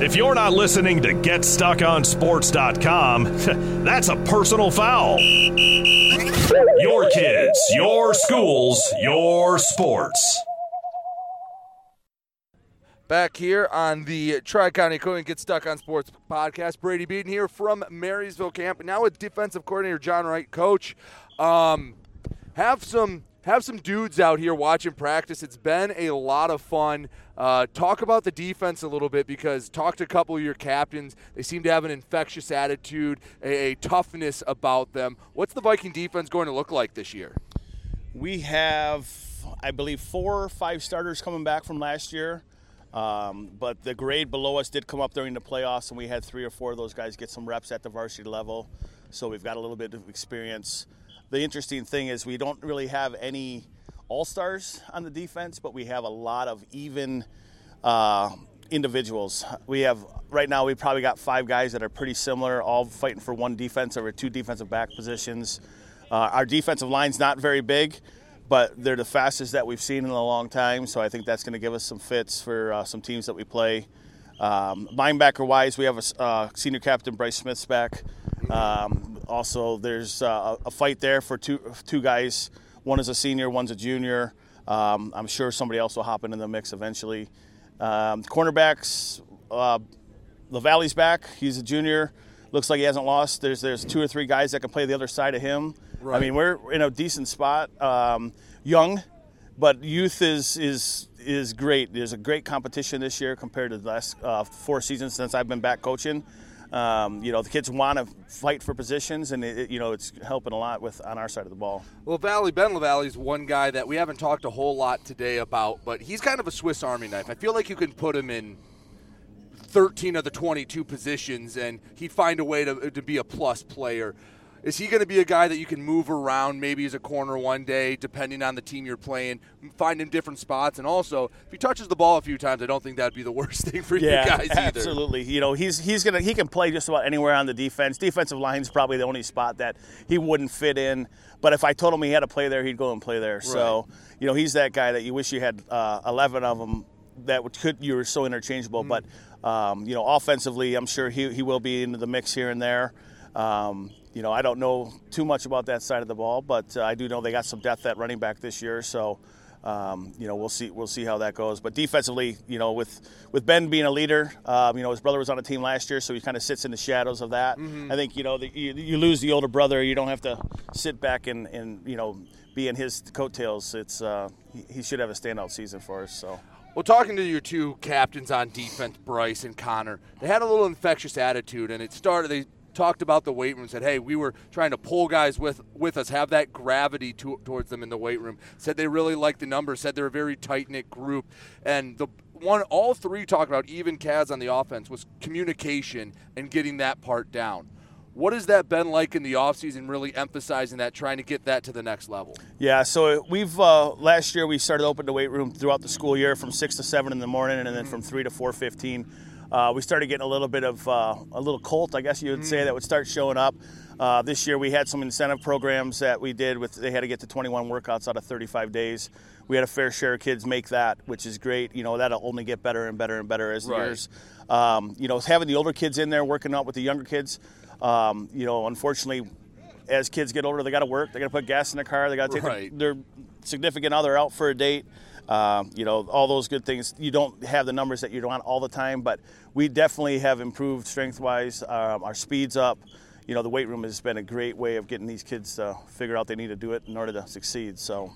Speaker 1: If you're not listening to GetStuckOnSports.com, that's a personal foul. Your kids, your schools, your sports.
Speaker 2: Back here on the Tri County Equipment Get Stuck on Sports podcast. Brady Beaton here from Marysville Camp. Now with defensive coordinator Jon Wright, coach. Um, have some have some dudes out here watching practice. It's been a lot of fun. Uh, talk about the defense a little bit because talk to a couple of your captains. They seem to have an infectious attitude, a, a toughness about them. What's the Viking defense going to look like this year?
Speaker 14: We have I believe, four or five starters coming back from last year. Um, but the grade below us did come up during the playoffs, and we had three or four of those guys get some reps at the varsity level. So we've got a little bit of experience. The interesting thing is we don't really have any all stars on the defense, but we have a lot of even uh, individuals. We have right now we probably got five guys that are pretty similar, all fighting for one defense or two defensive back positions. Uh, our defensive line's not very big, but they're the fastest that we've seen in a long time. So I think that's going to give us some fits for uh, some teams that we play. Um, linebacker wise, we have a uh, senior captain Bryce Smith's back. Um, also, there's uh, a fight there for two two guys. One is a senior, one's a junior. Um, I'm sure somebody else will hop into the mix eventually. Um, cornerbacks, uh, LaValle's back. He's a junior. Looks like he hasn't lost. There's there's two or three guys that can play the other side of him.
Speaker 2: Right.
Speaker 14: I mean, we're in a decent spot. Um, young, but youth is is is great. There's a great competition this year compared to the last uh, four seasons since I've been back coaching. Um, you know, the kids want to fight for positions, and it, you know it's helping a lot with on our side of the ball.
Speaker 2: Well, Valley Ben LaValle is one guy that we haven't talked a whole lot today about, but he's kind of a Swiss Army knife. I feel like you can put him in 13 of the 22 positions, and he'd find a way to, to be a plus player. Is he going to be a guy that you can move around, maybe as a corner one day, depending on the team you're playing, find him different spots? And also, if he touches the ball a few times, I don't think that'd be the worst thing for
Speaker 14: yeah,
Speaker 2: you guys either.
Speaker 14: absolutely. You know, he's he's gonna he can play just about anywhere on the defense. Defensive line's probably the only spot that he wouldn't fit in. But if I told him he had to play there, he'd go and play there. So you know, he's that guy that you wish you had uh, 11 of them that could you were so interchangeable. But um, you know, offensively, I'm sure he he will be into the mix here and there. Um, you know, I don't know too much about that side of the ball, but uh, I do know they got some depth at running back this year. So, um, you know, we'll see we'll see how that goes. But defensively, you know, with with Ben being a leader, um, you know, his brother was on the team last year, so he kind of sits in the shadows of that.
Speaker 2: Mhm.
Speaker 14: I think you know, the, you, you lose the older brother, you don't have to sit back and, and you know be in his coattails. It's uh, he, he should have a standout season for us. So.
Speaker 2: Well, talking to your two captains on defense, Bryce and Conner, they had a little infectious attitude, and it started. They talked about the weight room, said, "Hey, we were trying to pull guys with with us, have that gravity to, towards them in the weight room." Said they really liked the numbers. Said they're a very tight knit group, and the one all three talked about, even Cas on the offense, was communication and getting that part down. What has that been like in the offseason, really emphasizing that, trying to get that to the next level?
Speaker 14: Yeah, so we've uh, last year we started open the weight room throughout the school year from six to seven in the morning, and then from three to four fifteen. Uh, we started getting a little bit of uh, a little cult, I guess you would say, that would start showing up. Uh, this year we had some incentive programs that we did with. They had to get to 21 workouts out of 35 days. We had a fair share of kids make that, which is great. You know that'll only get better and better and better as the
Speaker 2: Right.
Speaker 14: years. Um, you know, having the older kids in there working out with the younger kids. Um, you know, unfortunately, as kids get older, they got to work. They got to put gas in their car. They got to take
Speaker 2: Right.
Speaker 14: their, their significant other out for a date. Um, you know, all those good things. You don't have the numbers that you want all the time, but we definitely have improved strength wise. Um, our speed's up. You know, the weight room has been a great way of getting these kids to figure out they need to do it in order to succeed. So.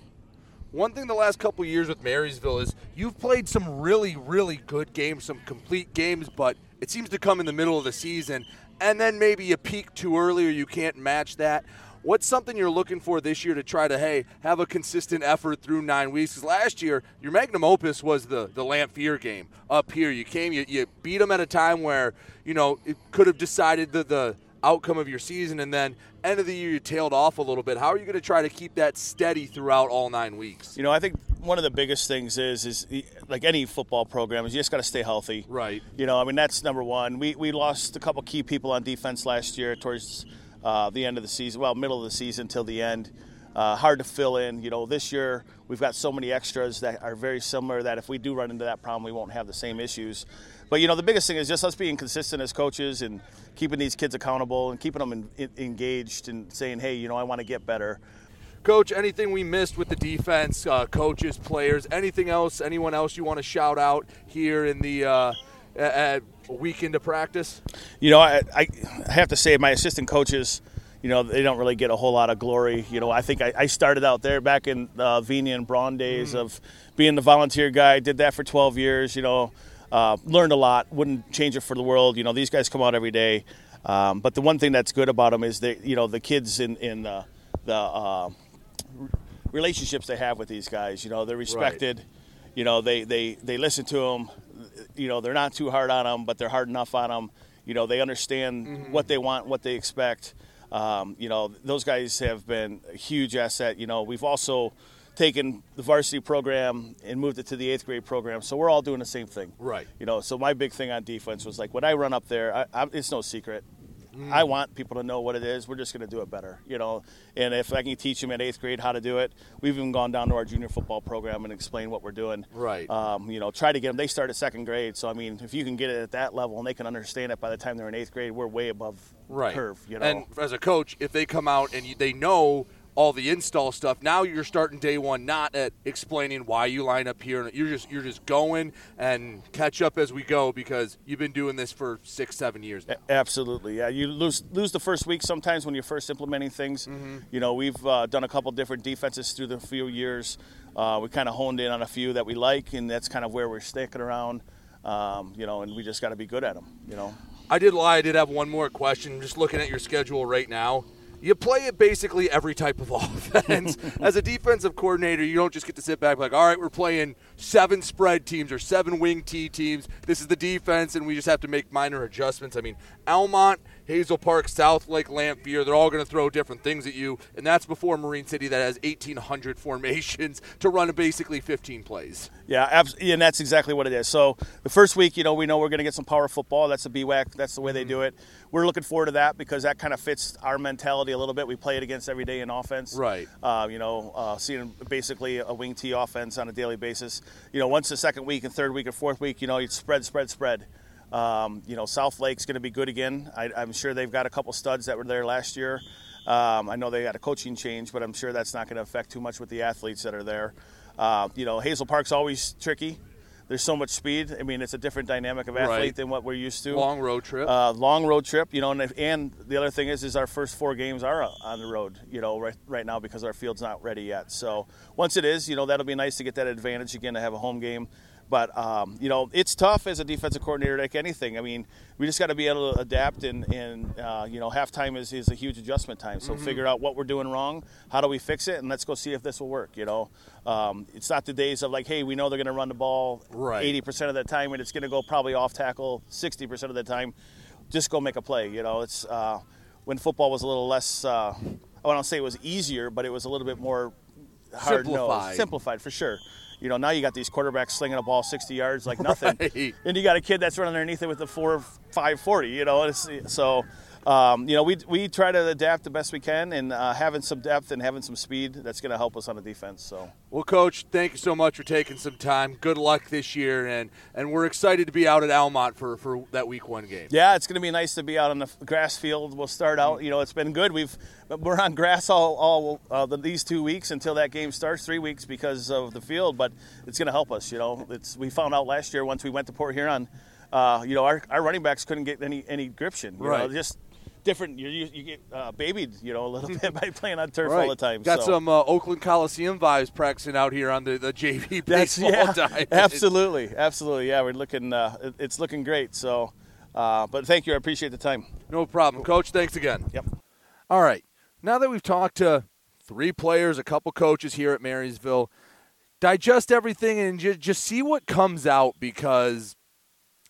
Speaker 2: One thing the last couple years with Marysville is you've played some really, really good games, some complete games, but it seems to come in the middle of the season, and then maybe you peak too early or you can't match that. What's something you're looking for this year to try to hey have a consistent effort through nine weeks? Because last year your magnum opus was the the Lamp Lamphere game up here. You came, you, you beat them at a time where you know it could have decided the the outcome of your season, and then end of the year you tailed off a little bit. How are you going to try to keep that steady throughout all nine weeks?
Speaker 14: You know, I think one of the biggest things is is like any football program is you just got to stay healthy.
Speaker 2: Right.
Speaker 14: You know, I mean that's number one. We we lost a couple key people on defense last year towards uh, the end of the season, well, middle of the season till the end. Uh, hard to fill in. You know, this year we've got so many extras that are very similar that if we do run into that problem, we won't have the same issues. But you know, the biggest thing is just us being consistent as coaches and keeping these kids accountable and keeping them in, in, engaged and saying, hey, you know, I want to get better.
Speaker 2: Coach, anything we missed with the defense, uh, coaches, players, anything else, anyone else you want to shout out here in the uh, at week into practice?
Speaker 14: You know, I, I have to say, my assistant coaches, you know, they don't really get a whole lot of glory. You know, I think I, I started out there back in uh, Vina and Braun days of being the volunteer guy. Did that for 12 years. You know, uh, learned a lot. Wouldn't change it for the world. You know, these guys come out every day. Um, but the one thing that's good about them is that you know the kids in in the the uh, relationships they have with these guys. You know, they're respected. You know, they, they, they listen to them. You know, they're not too hard on them, but they're hard enough on them. You know, they understand
Speaker 2: Mm-hmm.
Speaker 14: what they want, what they expect. Um, you know, those guys have been a huge asset. You know, we've also taken the varsity program and moved it to the eighth grade program, so we're all doing the same thing.
Speaker 2: Right.
Speaker 14: You know, so my big thing on defense was like when I run up there, I, I, it's no secret. I want people to know what it is. We're just going to do it better, you know. And if I can teach them at eighth grade how to do it, we've even gone down to our junior football program and explain what we're doing.
Speaker 2: Right.
Speaker 14: Um, you know, try to get them. They start at second grade, so I mean, if you can get it at that level and they can understand it by the time they're in eighth grade, we're way above
Speaker 2: right.
Speaker 14: curve. You know.
Speaker 2: And as a coach, if they come out and you, they know all the install stuff, now you're starting day one not at explaining why you line up here. You're just you're just going and catch up as we go because you've been doing this for six seven years now.
Speaker 14: Absolutely, yeah. You lose lose the first week sometimes when you're first implementing things. You know, we've uh, done a couple different defenses through the few years. Uh, we kind of honed in on a few that we like, and that's kind of where we're sticking around. Um, you know, and we just got to be good at them. You know.
Speaker 2: I did lie. I did have one more question. Just looking at your schedule right now, you play it basically every type of offense. As a defensive coordinator, you don't just get to sit back like, all right, we're playing seven spread teams or seven wing T teams. This is the defense, and we just have to make minor adjustments. I mean, Almont, Hazel Park, South Lake, Lamphere, they're all going to throw different things at you, and that's before Marine City that has 1,800 formations to run basically 15 plays.
Speaker 14: Yeah, abs- and that's exactly what it is. So the first week, you know, we know we're going to get some power football. That's the BWAC. That's the way they do it. We're looking forward to that because that kind of fits our mentality a little bit. We play it against every day in offense.
Speaker 2: Right.
Speaker 14: Uh, you know, uh, seeing basically a wing T offense on a daily basis. You know, once the second week and third week and fourth week, you know, you spread, spread, spread. Um, you know, South Lake's going to be good again. I, I'm sure they've got a couple studs that were there last year. Um, I know they got a coaching change, but I'm sure that's not going to affect too much with the athletes that are there. Uh, you know, Hazel Park's always tricky. There's so much speed. I mean, it's a different dynamic of athlete
Speaker 2: Right.
Speaker 14: than what we're used to.
Speaker 2: Long road trip.
Speaker 14: Uh, long road trip. You know, and, if, and the other thing is, is our first four games are on the road. You know, right right now because our field's not ready yet. So once it is, you know, that'll be nice to get that advantage again to have a home game. But um, you know, it's tough as a defensive coordinator, like anything. I mean, we just got to be able to adapt, and, and uh, you know, halftime is, is a huge adjustment time. So
Speaker 2: Mhm.
Speaker 14: figure out what we're doing wrong, how do we fix it, and let's go see if this will work. You know, um, it's not the days of like, hey, we know they're going to run the ball
Speaker 2: Right.
Speaker 14: eighty percent of the time, and it's going to go probably off tackle sixty percent of the time. Just go make a play. You know, it's uh, when football was a little less. Uh, I don't say it was easier, but it was a little bit more hard
Speaker 2: Simplified.
Speaker 14: simplified for sure. You know, now you got these quarterbacks slinging a ball 60 yards like nothing,
Speaker 2: Right.
Speaker 14: and you got a kid that's running underneath it with the four, five forty. You know, so um, you know we we try to adapt the best we can, and uh, having some depth and having some speed that's going to help us on the defense. So.
Speaker 2: Well, Coach, thank you so much for taking some time. Good luck this year, and, and we're excited to be out at Almont for, for that week one game.
Speaker 14: Yeah, it's going to be nice to be out on the grass field. We'll start out. You know, it's been good. We've we're on grass all all uh, the, these two weeks until that game starts. Three weeks because of the field, but it's going to help us. You know, it's we found out last year once we went to Port Huron. Uh, you know, our, our running backs couldn't get any any gription. You
Speaker 2: Right.
Speaker 14: Know, just different. You, you, you get uh, babied. You know, a little bit by playing on turf all the time.
Speaker 2: Got
Speaker 14: so.
Speaker 2: some uh, Oakland Coliseum vibes practicing out here on the, the JV baseball
Speaker 14: yeah,
Speaker 2: diamond.
Speaker 14: absolutely, absolutely. Yeah, we're looking. Uh, it- it's looking great. So, uh, but thank you. I appreciate the time.
Speaker 2: No problem, Coach. Thanks again.
Speaker 14: Yep.
Speaker 2: All right. Now that we've talked to three players, a couple coaches here at Marysville, digest everything and just see what comes out because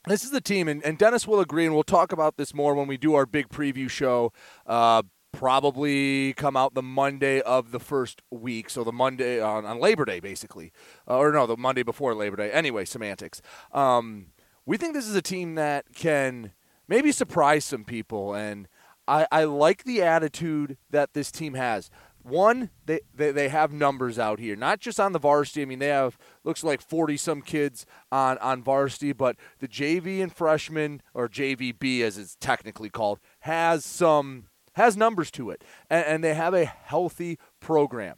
Speaker 2: this is the team, and, and Dennis will agree, and we'll talk about this more when we do our big preview show. Uh, probably come out the Monday of the first week, so the Monday on, on Labor Day, basically, uh, or no, the Monday before Labor Day. Anyway, semantics. Um, we think this is a team that can maybe surprise some people, and I, I like the attitude that this team has. One, they, they they have numbers out here, not just on the varsity. I mean, they have looks like forty some kids on on varsity, but the JV and freshman or JVB as it's technically called has some has numbers to it, and, and they have a healthy program.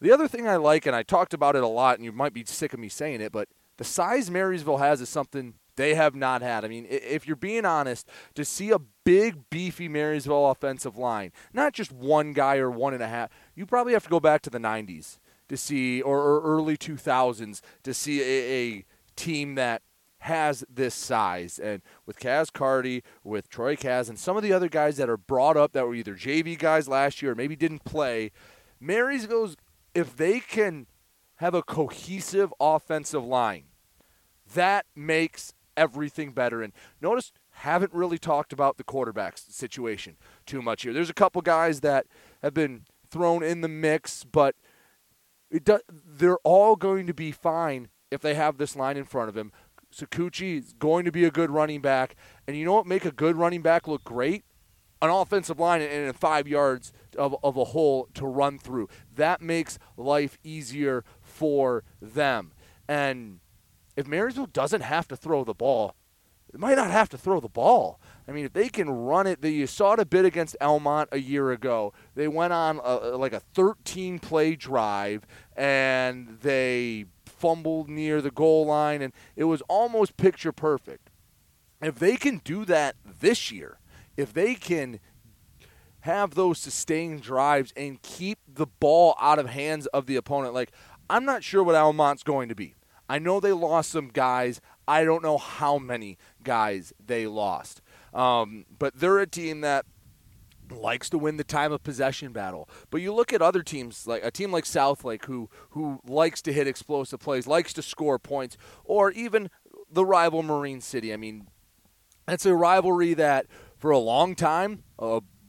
Speaker 2: The other thing I like, and I talked about it a lot, and you might be sick of me saying it, but the size Marysville has is something they have not had. I mean, if you're being honest, to see a big, beefy Marysville offensive line, not just one guy or one and a half, you probably have to go back to the 90s to see, or, or early 2000s to see a, a team that has this size. And with Cas Carty, with Troy Kaz, and some of the other guys that are brought up that were either JV guys last year or maybe didn't play, Marysville's if they can have a cohesive offensive line, that makes everything better. And notice, haven't really talked about the quarterback situation too much here. There's a couple guys that have been thrown in the mix, but it do, they're all going to be fine if they have this line in front of him. Sakuchi is going to be a good running back. And you know what make a good running back look great? An offensive line and five yards of, of a hole to run through. That makes life easier for them. And if Marysville doesn't have to throw the ball, they might not have to throw the ball. I mean, if they can run it, you saw it a bit against Almont a year ago. They went on a, like a 13 play drive and they fumbled near the goal line, and it was almost picture perfect. If they can do that this year, if they can have those sustained drives and keep the ball out of hands of the opponent, like I'm not sure what Almont's going to be. I know they lost some guys. I don't know how many guys they lost. Um, but they're a team that likes to win the time of possession battle. But you look at other teams, like a team like South Lake, who who likes to hit explosive plays, likes to score points, or even the rival Marine City. I mean, it's a rivalry that for a long time,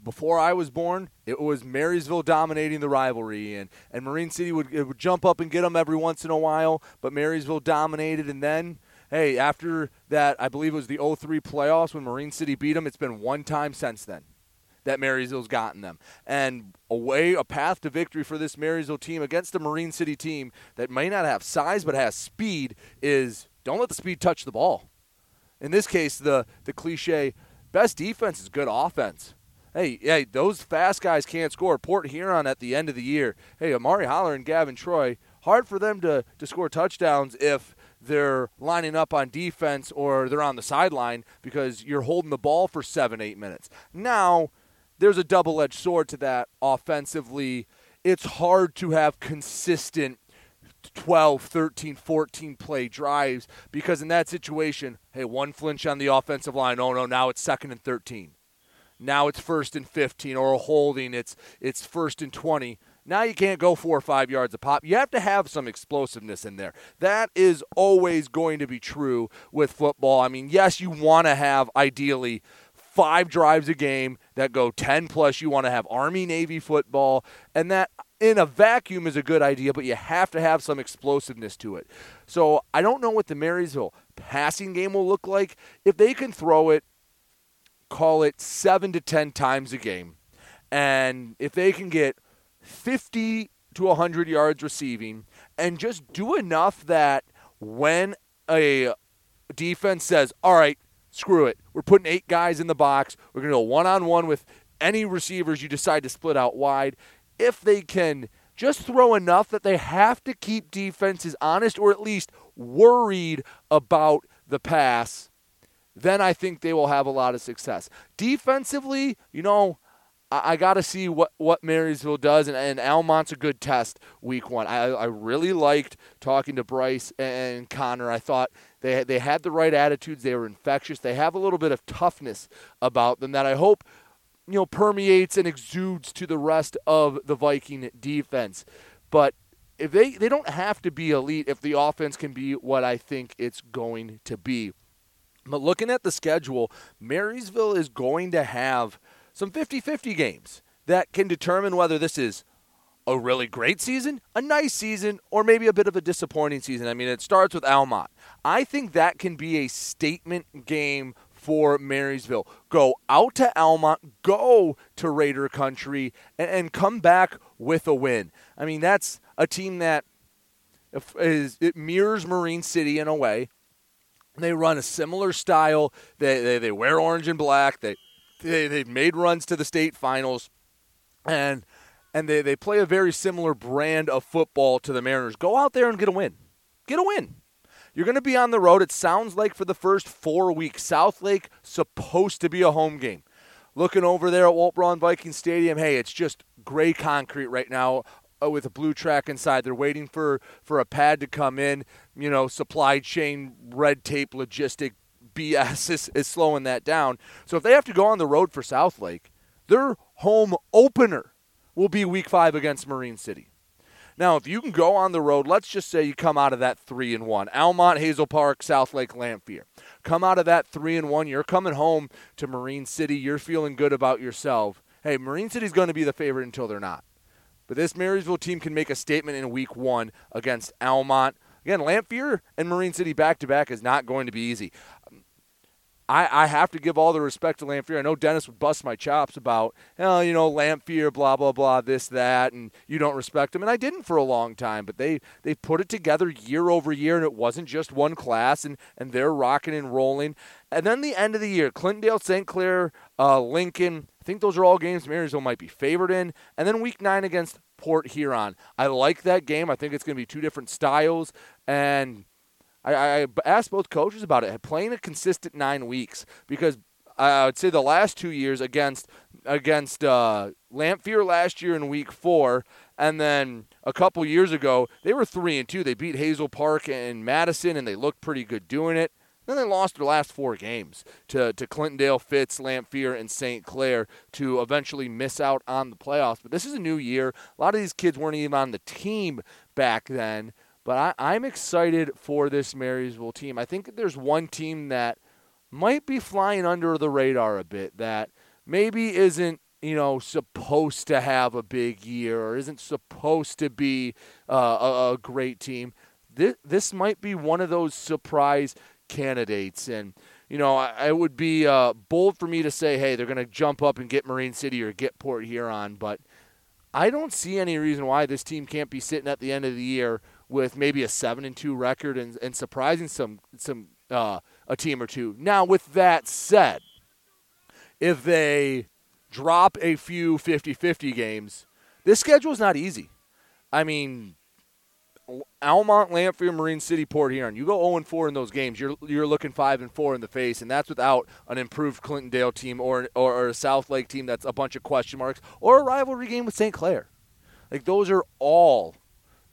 Speaker 2: before I was born, it was Marysville dominating the rivalry, and, and Marine City would, would jump up and get them every once in a while, but Marysville dominated, and then hey, after that, I believe it was the 03 playoffs when Marine City beat them. It's been one time since then that Marysville's gotten them. And a way, a path to victory for this Marysville team against a Marine City team that may not have size but has speed is don't let the speed touch the ball. In this case, the the cliche best defense is good offense. Hey, hey, those fast guys can't score. Port Huron at the end of the year. Hey, Amari Holler and Gavin Troy, hard for them to, to score touchdowns if they're lining up on defense or they're on the sideline because you're holding the ball for seven, eight minutes. Now, there's a double edged sword to that offensively. It's hard to have consistent 12, 13, 14 play drives because in that situation, hey, one flinch on the offensive line. Oh no, now it's second and 13. Now it's first and 15 or a holding, it's it's first and 20. Now you can't go four or five yards a pop. You have to have some explosiveness in there. That is always going to be true with football. I mean, yes, you want to have ideally five drives a game that go 10 plus. You want to have Army Navy football, and that in a vacuum is a good idea, but you have to have some explosiveness to it. So I don't know what the Marysville passing game will look like. If they can throw it, call it seven to 10 times a game, and if they can get 50 to 100 yards receiving and just do enough that when a defense says, all right, screw it, we're putting eight guys in the box, we're going to go one on one with any receivers you decide to split out wide. If they can just throw enough that they have to keep defenses honest or at least worried about the pass, then I think they will have a lot of success. Defensively, you know, I, I got to see what, what Marysville does, and, and Almont's a good test week one. I, I really liked talking to Bryce and Conner. I thought they, they had the right attitudes, they were infectious, they have a little bit of toughness about them that I hope you know permeates and exudes to the rest of the Viking defense. But if they they don't have to be elite if the offense can be what I think it's going to be. But looking at the schedule, Marysville is going to have some 50 50 games that can determine whether this is a really great season, a nice season, or maybe a bit of a disappointing season. I mean, it starts with Almont. I think that can be a statement game for Marysville. Go out to Almont, go to Raider Country, and, and come back with a win. I mean, that's a team that is it mirrors Marine City in a way. They run a similar style. They, they, they wear orange and black. They they they've made runs to the state finals, and and they, they play a very similar brand of football to the Mariners. Go out there and get a win. Get a win. You're going to be on the road. It sounds like for the first four weeks. South Lake supposed to be a home game. Looking over there at Walt Braun Viking Stadium, hey, it's just gray concrete right now uh, with a blue track inside. They're waiting for for a pad to come in. You know, supply chain, red tape, logistic BS is, is slowing that down. So if they have to go on the road for South Lake, their home opener will be week five against Marine City. Now, if you can go on the road, let's just say you come out of that three and one, Almont, Hazel Park, South Lake, Lamphere. Come out of that three and one, you're coming home to Marine City. You're feeling good about yourself. Hey, Marine City's going to be the favorite until they're not. But this Marysville team can make a statement in week one against Almont. Again, Lamphere and Marine City back to back is not going to be easy. I, I have to give all the respect to Lamphere. I know Dennis would bust my chops about, oh, you know, Lamphere, blah, blah, blah, this, that, and you don't respect them. And I didn't for a long time, but they, they put it together year over year, and it wasn't just one class, and, and they're rocking and rolling. And then the end of the year, Clintondale, St. Clair, uh, Lincoln, think those are all games Marysville might be favored in. And then week nine against Port Huron. I like that game. I think it's going to be two different styles. And – I, I asked both coaches about it, playing a consistent nine weeks because I would say the last two years against against uh, last year in week four, and then a couple years ago they were three and two. They beat Hazel Park and Madison, and they looked pretty good doing it. Then they lost their last four games to, to Clintondale, Fitz, Lamphere, and St. Clair to eventually miss out on the playoffs. But this is a new year. A lot of these kids weren't even on the team back then. But I, am excited for this Marysville team. I think there's one team that might be flying under the radar a bit that maybe isn't you know supposed to have a big year or isn't supposed to be uh, a, a, great team. This this might be one of those surprise candidates, and you know I, it would be uh, bold for me to say, hey, they're going to jump up and get Marine City or get Port Huron, but I don't see any reason why this team can't be sitting at the end of the year with maybe a seven and two record and, and surprising some some uh, a team or two. Now, with that said, if they drop a few 50-50 games, this schedule is not easy. I mean, Almont, Lamphere, Marine City, Port Huron. You go 0 4 in those games. You're you're looking 5 and 4 in the face, and that's without an improved Clintondale team or, or, or a South Lake team that's a bunch of question marks or a rivalry game with St. Clair. Like those are all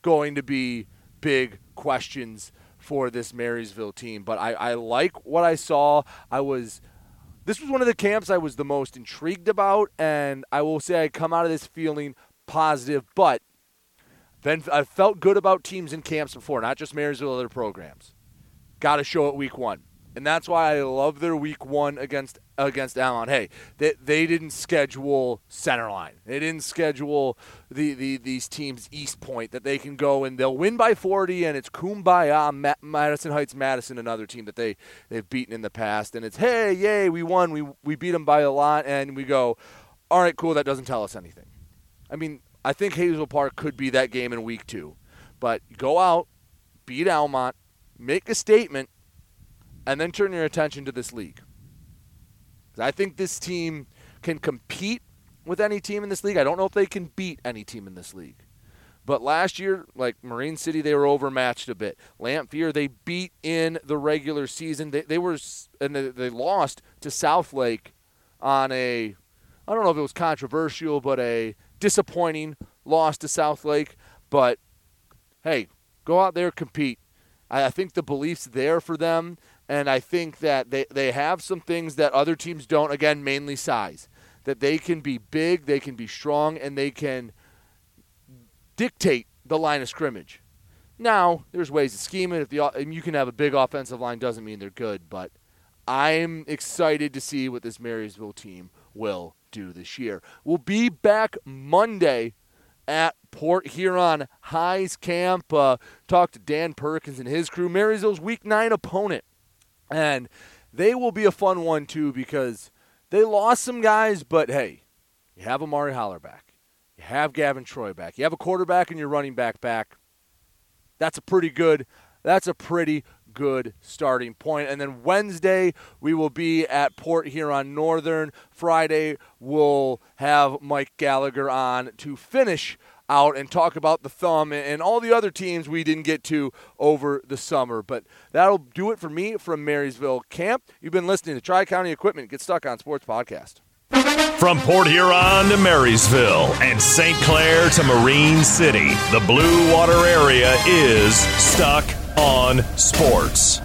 Speaker 2: going to be big questions for this Marysville team. But I, I like what I saw. I was this was one of the camps I was the most intrigued about, and I will say I come out of this feeling positive, but then I felt good about teams in camps before, not just Marysville other programs. Got to show it week one and that's why I love their week one against against Almont. Hey, they, they didn't schedule Centerline. They didn't schedule the, the these teams Eastpointe that they can go and they'll win by 40 and it's kumbaya Ma- Madison Heights Madison another team that they they've beaten in the past and it's hey yay we won we we beat them by a lot and we go all right cool that doesn't tell us anything. I mean I think Hazel Park could be that game in week two, but go out beat Almont make a statement and then turn your attention to this league. I think this team can compete with any team in this league. I don't know if they can beat any team in this league. But last year, like Marine City, they were overmatched a bit. Lamphere, they beat in the regular season. They, they were and they, they lost to South Lake on a, I don't know if it was controversial, but a disappointing loss to South Lake. But hey, go out there compete. I, I think the belief's there for them. And I think that they, they have some things that other teams don't, again, mainly size. That they can be big, they can be strong, and they can dictate the line of scrimmage. Now, there's ways to scheme it. If the you can have a big offensive line, doesn't mean they're good. But I'm excited to see what this Marysville team will do this year. We'll be back Monday at Port Huron High's camp. Uh, talk to Dan Perkins and his crew. Marysville's Week Nine opponent. And they will be a fun one, too, because they lost some guys, but hey, you have Amari Holler back. You have Gavin Troy back. You have a quarterback and your running back back. That's a pretty good. That's a pretty good starting point. And then Wednesday, we will be at Port Huron Northern. Friday, we'll have Mike Gallagher on to finish out and talk about the thumb and all the other teams we didn't get to over the summer. But that'll do it for me from Marysville Camp. You've been listening to Tri County Equipment Get Stuck on Sports Podcast.
Speaker 1: From Port Huron to Marysville and St. Clair to Marine City, the Blue Water area is stuck on sports.